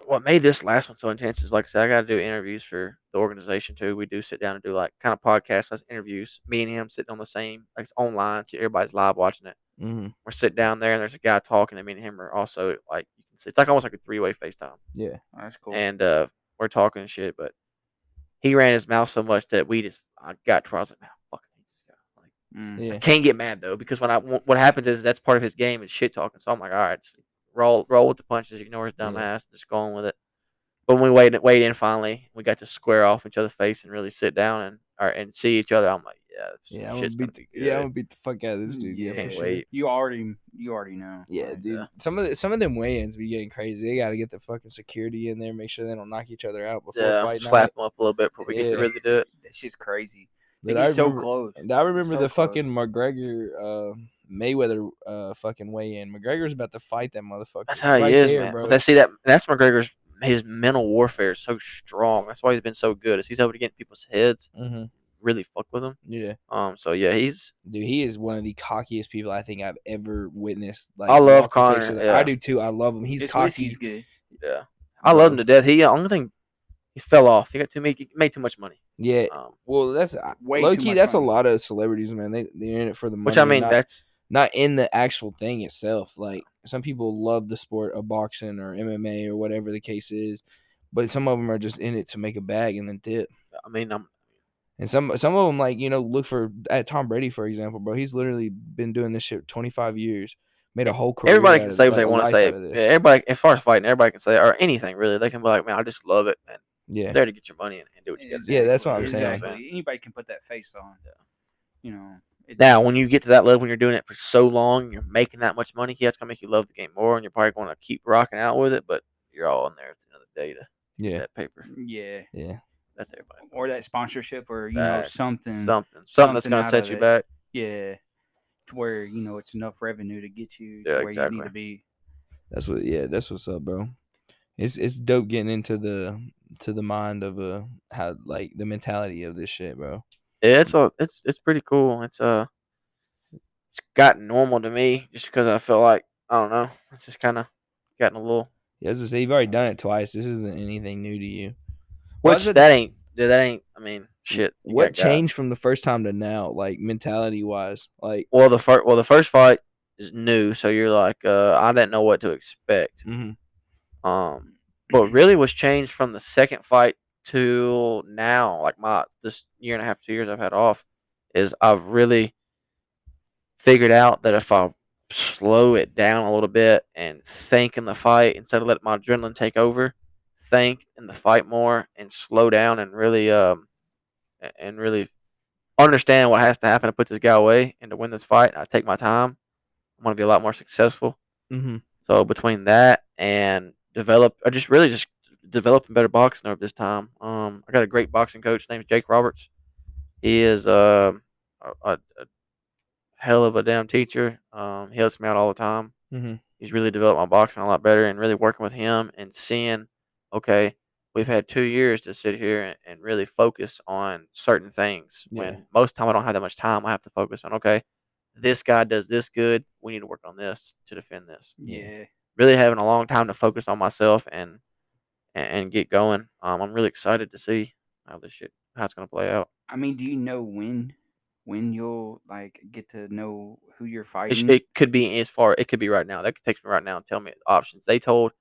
[SPEAKER 2] what made this last one so intense is like I said, I got to do interviews for the organization too. We do sit down and do like kind of podcasts, plus interviews. Me and him sitting on the same, like it's online, so everybody's live watching it.
[SPEAKER 1] mm-hmm.
[SPEAKER 2] We're sitting down there, and there's a guy talking, and me and him are also like, you can see, it's like almost like a three way FaceTime,
[SPEAKER 1] Yeah.
[SPEAKER 3] That's cool.
[SPEAKER 2] and uh, we're talking and shit. But he ran his mouth so much that we just, I got to where I was like, man, I fucking hate this guy. Like.
[SPEAKER 3] Mm.
[SPEAKER 1] Yeah.
[SPEAKER 2] Can't get mad though because when I what happens is that's part of his game is shit talking. So I'm like, all right, just roll roll with the punches, ignore his dumb ass, just go on with it. But when we wait wait in finally, we got to square off each other's face and really sit down and or, and see each other. I'm like, yeah, this
[SPEAKER 1] Yeah, I'm gonna
[SPEAKER 2] gonna
[SPEAKER 1] beat
[SPEAKER 2] be
[SPEAKER 1] the, yeah, I'm gonna beat the fuck out of this dude. Yeah,
[SPEAKER 3] Yeah,
[SPEAKER 1] for sure.
[SPEAKER 3] You already, you already know.
[SPEAKER 1] Yeah,
[SPEAKER 3] Like,
[SPEAKER 1] dude.
[SPEAKER 2] yeah.
[SPEAKER 1] Some of the, some of them weigh-ins be getting crazy. They got to get the fucking security in there, make sure they don't knock each other out before
[SPEAKER 2] yeah,
[SPEAKER 1] fight
[SPEAKER 2] slap
[SPEAKER 1] night.
[SPEAKER 2] them up a little bit before we get to really do it.
[SPEAKER 3] That shit's crazy.
[SPEAKER 1] But
[SPEAKER 3] They
[SPEAKER 1] I
[SPEAKER 3] get so close.
[SPEAKER 1] And I remember
[SPEAKER 3] So
[SPEAKER 1] the
[SPEAKER 3] close.
[SPEAKER 1] fucking McGregor uh, Mayweather uh, fucking weigh in. McGregor's about to fight that motherfucker.
[SPEAKER 2] That's how he is,
[SPEAKER 1] there,
[SPEAKER 2] man.
[SPEAKER 1] bro.
[SPEAKER 2] But see that that's McGregor's his mental warfare is so strong. That's why he's been so good. Is he's able to get in people's heads,
[SPEAKER 1] hmm
[SPEAKER 2] really fuck with them.
[SPEAKER 1] Yeah,
[SPEAKER 2] Um. So yeah, he's
[SPEAKER 1] dude, he is one of the cockiest people I think I've ever witnessed. Like,
[SPEAKER 2] I love
[SPEAKER 1] walk the face
[SPEAKER 2] Conor, yeah.
[SPEAKER 1] I do too. I love him. He's
[SPEAKER 3] His
[SPEAKER 1] cocky.
[SPEAKER 3] He's good.
[SPEAKER 2] yeah. I love him to death. He only thing he fell off. He got too made, he made too much money.
[SPEAKER 1] Yeah.
[SPEAKER 2] Um.
[SPEAKER 1] Well, that's
[SPEAKER 3] Way
[SPEAKER 1] low
[SPEAKER 3] too
[SPEAKER 1] key.
[SPEAKER 3] much
[SPEAKER 1] That's
[SPEAKER 3] money.
[SPEAKER 1] a lot of celebrities, man. They they're in it for the money.
[SPEAKER 2] Which I mean,
[SPEAKER 1] not,
[SPEAKER 2] that's
[SPEAKER 1] not in the actual thing itself. Like some people love the sport of boxing or MMA or whatever the case is, but some of them are just in it to make a bag and then dip.
[SPEAKER 2] I mean, I'm
[SPEAKER 1] And some some of them like you know look for at Tom Brady for example, bro. He's literally been doing this shit twenty five years, made a whole career.
[SPEAKER 2] everybody
[SPEAKER 1] out
[SPEAKER 2] can
[SPEAKER 1] of-
[SPEAKER 2] say what
[SPEAKER 1] like,
[SPEAKER 2] they want to say. Yeah, everybody, as far as fighting, everybody can say or anything really. They can be like, man, I just love it, man.
[SPEAKER 1] Yeah,
[SPEAKER 2] There to get your money and, and do what you got to do.
[SPEAKER 1] Yeah, that's what I'm saying.
[SPEAKER 3] Exactly. Anybody can put that face on. You know. It-
[SPEAKER 2] Now, when you get to that level, when you're doing it for so long, you're making that much money. Yeah, it's gonna make you love the game more, and you're probably going to keep rocking out with it. But you're all in there at the end of the day to
[SPEAKER 1] yeah,
[SPEAKER 2] that paper.
[SPEAKER 3] Mm, yeah.
[SPEAKER 1] yeah.
[SPEAKER 2] That's everybody.
[SPEAKER 3] Or that sponsorship, or you know, something.
[SPEAKER 2] Something, something that's gonna set you
[SPEAKER 3] it.
[SPEAKER 2] back.
[SPEAKER 3] Yeah. To where you know it's enough revenue to get you to
[SPEAKER 2] Yeah,
[SPEAKER 3] where you need to be.
[SPEAKER 1] That's what. Yeah, that's what's up, bro. It's it's dope getting into the to the mind of a how like the mentality of this shit, bro.
[SPEAKER 2] Yeah, it's a, it's it's pretty cool. It's uh, it's gotten normal to me just because I feel like I don't know. It's just kind of gotten a little.
[SPEAKER 1] Yeah, as I say, you've already done it twice. This isn't anything new to you.
[SPEAKER 2] Which that ain't. Yeah, that ain't. I mean, shit.
[SPEAKER 1] What
[SPEAKER 2] got guys.
[SPEAKER 1] changed from the first time to now, like mentality wise? Like,
[SPEAKER 2] Well, the first well, the first fight is new, so you're like, uh, I didn't know what to expect.
[SPEAKER 1] mhm.
[SPEAKER 2] Um, but really, what's changed from the second fight to now, like my this year and a half, two years I've had off, is I've really figured out that if I slow it down a little bit and think in the fight instead of letting my adrenaline take over, think in the fight more and slow down and really um and really understand what has to happen to put this guy away and to win this fight. I take my time. I'm gonna be a lot more successful.
[SPEAKER 1] Mhm.
[SPEAKER 2] So between that and develop, I just really just developing better boxing over this time. Um, I got a great boxing coach named Jake Roberts. He is um a, a, hell of a damn teacher. Um, he helps me out all the time.
[SPEAKER 1] Mhm.
[SPEAKER 2] He's really developed my boxing a lot better, and really working with him and seeing, okay, we've had two years to sit here and, and really focus on certain things.
[SPEAKER 1] Yeah.
[SPEAKER 2] When most time I don't have that much time, I have to focus on okay, this guy does this good. We need to work on this to defend this
[SPEAKER 3] Yeah.
[SPEAKER 2] really having a long time to focus on myself and and, and get going. Um, I'm really excited to see how this shit how it's gonna play out.
[SPEAKER 3] I mean, do you know when when you'll like get to know who you're fighting?
[SPEAKER 2] it could be as far. It could be right now. That could text me right now and tell me options. They told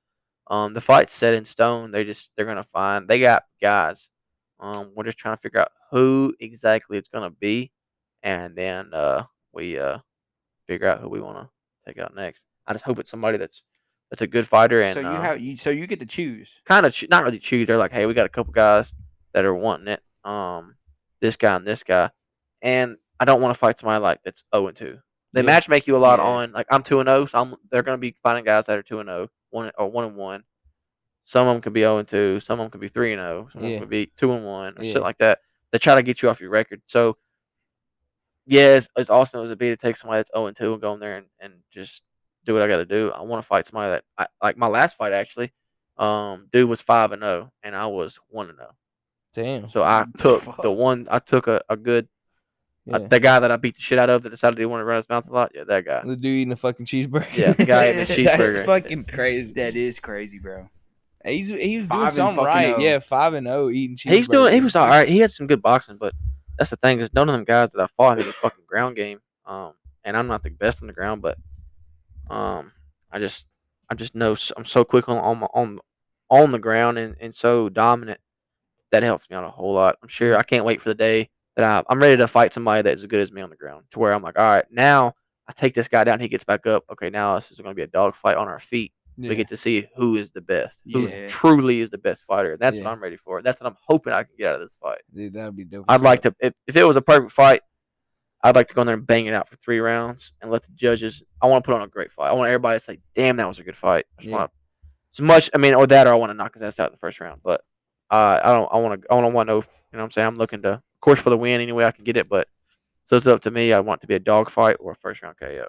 [SPEAKER 2] um the fight's set in stone. They just they're gonna find. They got guys. Um, we're just trying to figure out who exactly it's gonna be, and then uh we uh figure out who we want to take out next. I just hope it's somebody that's that's a good fighter and
[SPEAKER 3] so you
[SPEAKER 2] uh,
[SPEAKER 3] have you so you get to choose.
[SPEAKER 2] kind of not really choose. They're like, hey, we got a couple guys that are wanting it. Um, this guy and this guy, and I don't want to fight somebody like that's zero and two. They
[SPEAKER 1] Yeah.
[SPEAKER 2] match make you a lot
[SPEAKER 3] Yeah.
[SPEAKER 2] on like I'm two and zero, so I'm they're gonna be finding guys that are two and zero, one or one and one. Some of them could be zero and two. Some of them could be three and zero. Some of them could be two and one or
[SPEAKER 1] Yeah.
[SPEAKER 2] shit like that. They try to get you off your record. So, yeah, it's, it's awesome as it be to take somebody that's zero and two and go in there and, and just do what I got to do. I want to fight somebody that I, like my last fight actually. Um, dude was five and zero, and I was one and zero.
[SPEAKER 1] Damn.
[SPEAKER 2] So I took
[SPEAKER 3] Fuck.
[SPEAKER 2] the one. I took a, a good uh, the guy that I beat the shit out of that decided he wanted to run his mouth a lot. Yeah, that guy.
[SPEAKER 1] the dude eating a fucking cheeseburger.
[SPEAKER 2] Yeah, the guy eating a cheeseburger.
[SPEAKER 1] That's fucking crazy.
[SPEAKER 3] That is crazy, bro.
[SPEAKER 1] He's he's
[SPEAKER 3] Five
[SPEAKER 1] doing something right.
[SPEAKER 3] oh.
[SPEAKER 1] Yeah, five and zero eating cheeseburger.
[SPEAKER 2] He's doing. He was all right. He had some good boxing, but that's the thing is none of them guys that I fought had a fucking ground game. Um, and I'm not the best on the ground, but um, I just I just know I'm so quick on on my, on on the ground and, and so dominant that helps me out a whole lot. I'm sure I can't wait for the day that I, I'm ready to fight somebody that's as good as me on the ground to where I'm like, all right, now I take this guy down, he gets back up. Okay, now this is going to be a dog fight on our feet.
[SPEAKER 1] Yeah.
[SPEAKER 2] We get to see who is the best, who
[SPEAKER 3] Yeah.
[SPEAKER 2] truly is the best fighter. That's
[SPEAKER 1] Yeah.
[SPEAKER 2] what I'm ready for. That's what I'm hoping I can get out of this fight.
[SPEAKER 1] Dude, that'd be dope.
[SPEAKER 2] I'd like to, if, if it was a perfect fight, I'd like to go in there and bang it out for three rounds and let the judges. I want to put on a great fight. I want everybody to say, "Damn, that was a good fight." I just
[SPEAKER 1] Yeah.
[SPEAKER 2] want so much. I mean, or that, or I want to knock his ass out in the first round. But uh, I don't. I want to. I don't want to know. You know, what I'm saying I'm looking to of course, for the win any way I can get it. But so it's up to me. I want it to be a dog fight or a first round KO.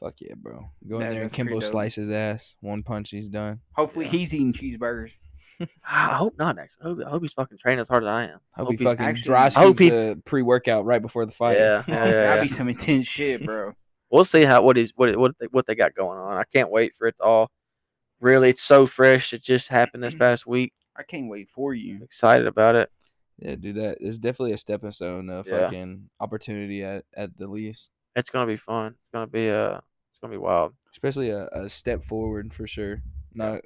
[SPEAKER 1] Fuck yeah, bro. Go in
[SPEAKER 3] That-
[SPEAKER 1] there and Kimbo
[SPEAKER 3] dope.
[SPEAKER 1] slice his ass. One punch, he's done.
[SPEAKER 3] Hopefully
[SPEAKER 2] Yeah.
[SPEAKER 3] he's eating cheeseburgers.
[SPEAKER 2] I hope not. Actually, I hope, I hope he's fucking training as hard as I am.
[SPEAKER 1] I hope,
[SPEAKER 2] Hope
[SPEAKER 1] he
[SPEAKER 2] he-
[SPEAKER 1] fucking
[SPEAKER 3] actually-
[SPEAKER 1] dry
[SPEAKER 3] I
[SPEAKER 2] hope
[SPEAKER 1] scoops
[SPEAKER 2] he-
[SPEAKER 1] a pre-workout right before the fight.
[SPEAKER 2] Yeah, yeah, yeah,
[SPEAKER 3] That'd
[SPEAKER 2] yeah.
[SPEAKER 3] be some intense shit, bro.
[SPEAKER 2] We'll see how what is what what they, what they got going on. I can't wait for it all. Really, it's so fresh. It just happened this past week.
[SPEAKER 3] I can't wait for
[SPEAKER 2] I'm
[SPEAKER 3] you.
[SPEAKER 2] excited about it.
[SPEAKER 1] Yeah, dude, that is definitely a stepping stone, a
[SPEAKER 2] Yeah.
[SPEAKER 1] fucking opportunity at, at the least.
[SPEAKER 2] It's gonna be fun. It's gonna be uh, it's gonna be wild.
[SPEAKER 1] Especially a, a step forward for sure. Not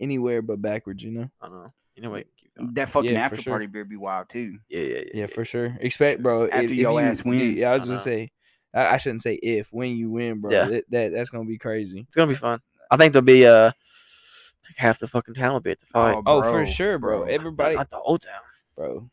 [SPEAKER 1] anywhere but backwards, you know?
[SPEAKER 2] I don't know. You know what? Keep going.
[SPEAKER 3] That fucking
[SPEAKER 1] Yeah, for
[SPEAKER 3] after
[SPEAKER 1] sure.
[SPEAKER 3] party beer be wild too.
[SPEAKER 2] Yeah, yeah, yeah.
[SPEAKER 1] Yeah, for sure. Expect, bro.
[SPEAKER 3] After
[SPEAKER 1] if
[SPEAKER 3] your
[SPEAKER 1] you-
[SPEAKER 3] ass wins.
[SPEAKER 1] Yeah, I was
[SPEAKER 2] I
[SPEAKER 1] gonna
[SPEAKER 2] know.
[SPEAKER 1] say, I, I shouldn't say if, when you win, bro.
[SPEAKER 2] Yeah.
[SPEAKER 1] That, that That's gonna be crazy.
[SPEAKER 2] It's gonna be fun. I think there'll be uh, like half the fucking town will be at the fight.
[SPEAKER 1] Oh,
[SPEAKER 3] Bro,
[SPEAKER 1] for sure, bro.
[SPEAKER 3] bro.
[SPEAKER 1] Everybody,
[SPEAKER 2] not the whole town.
[SPEAKER 1] bro.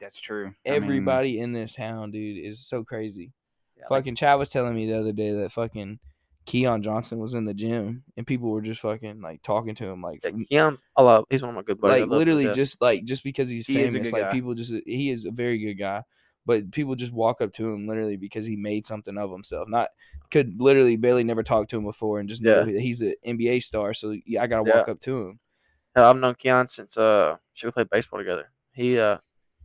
[SPEAKER 3] That's true. I mean,
[SPEAKER 1] Everybody in this town, dude, is so crazy.
[SPEAKER 2] Yeah, I think-
[SPEAKER 1] fucking Chad was telling me the other day that fucking Keon Johnson was in the gym and people were just fucking like talking to him like
[SPEAKER 2] yeah, Keon, I love. He's one of my good buddies.
[SPEAKER 1] Like
[SPEAKER 2] love him
[SPEAKER 1] literally just like just because he's
[SPEAKER 3] He
[SPEAKER 1] famous like
[SPEAKER 3] guy.
[SPEAKER 1] people just he is a very good guy but people just walk up to him literally because he made something of himself not could literally barely never talk to him before and just
[SPEAKER 2] Yeah.
[SPEAKER 1] he's an NBA star so yeah, I gotta
[SPEAKER 2] Yeah.
[SPEAKER 1] walk up to him
[SPEAKER 2] Hell, I've known Keon since uh, should we played baseball together. He uh,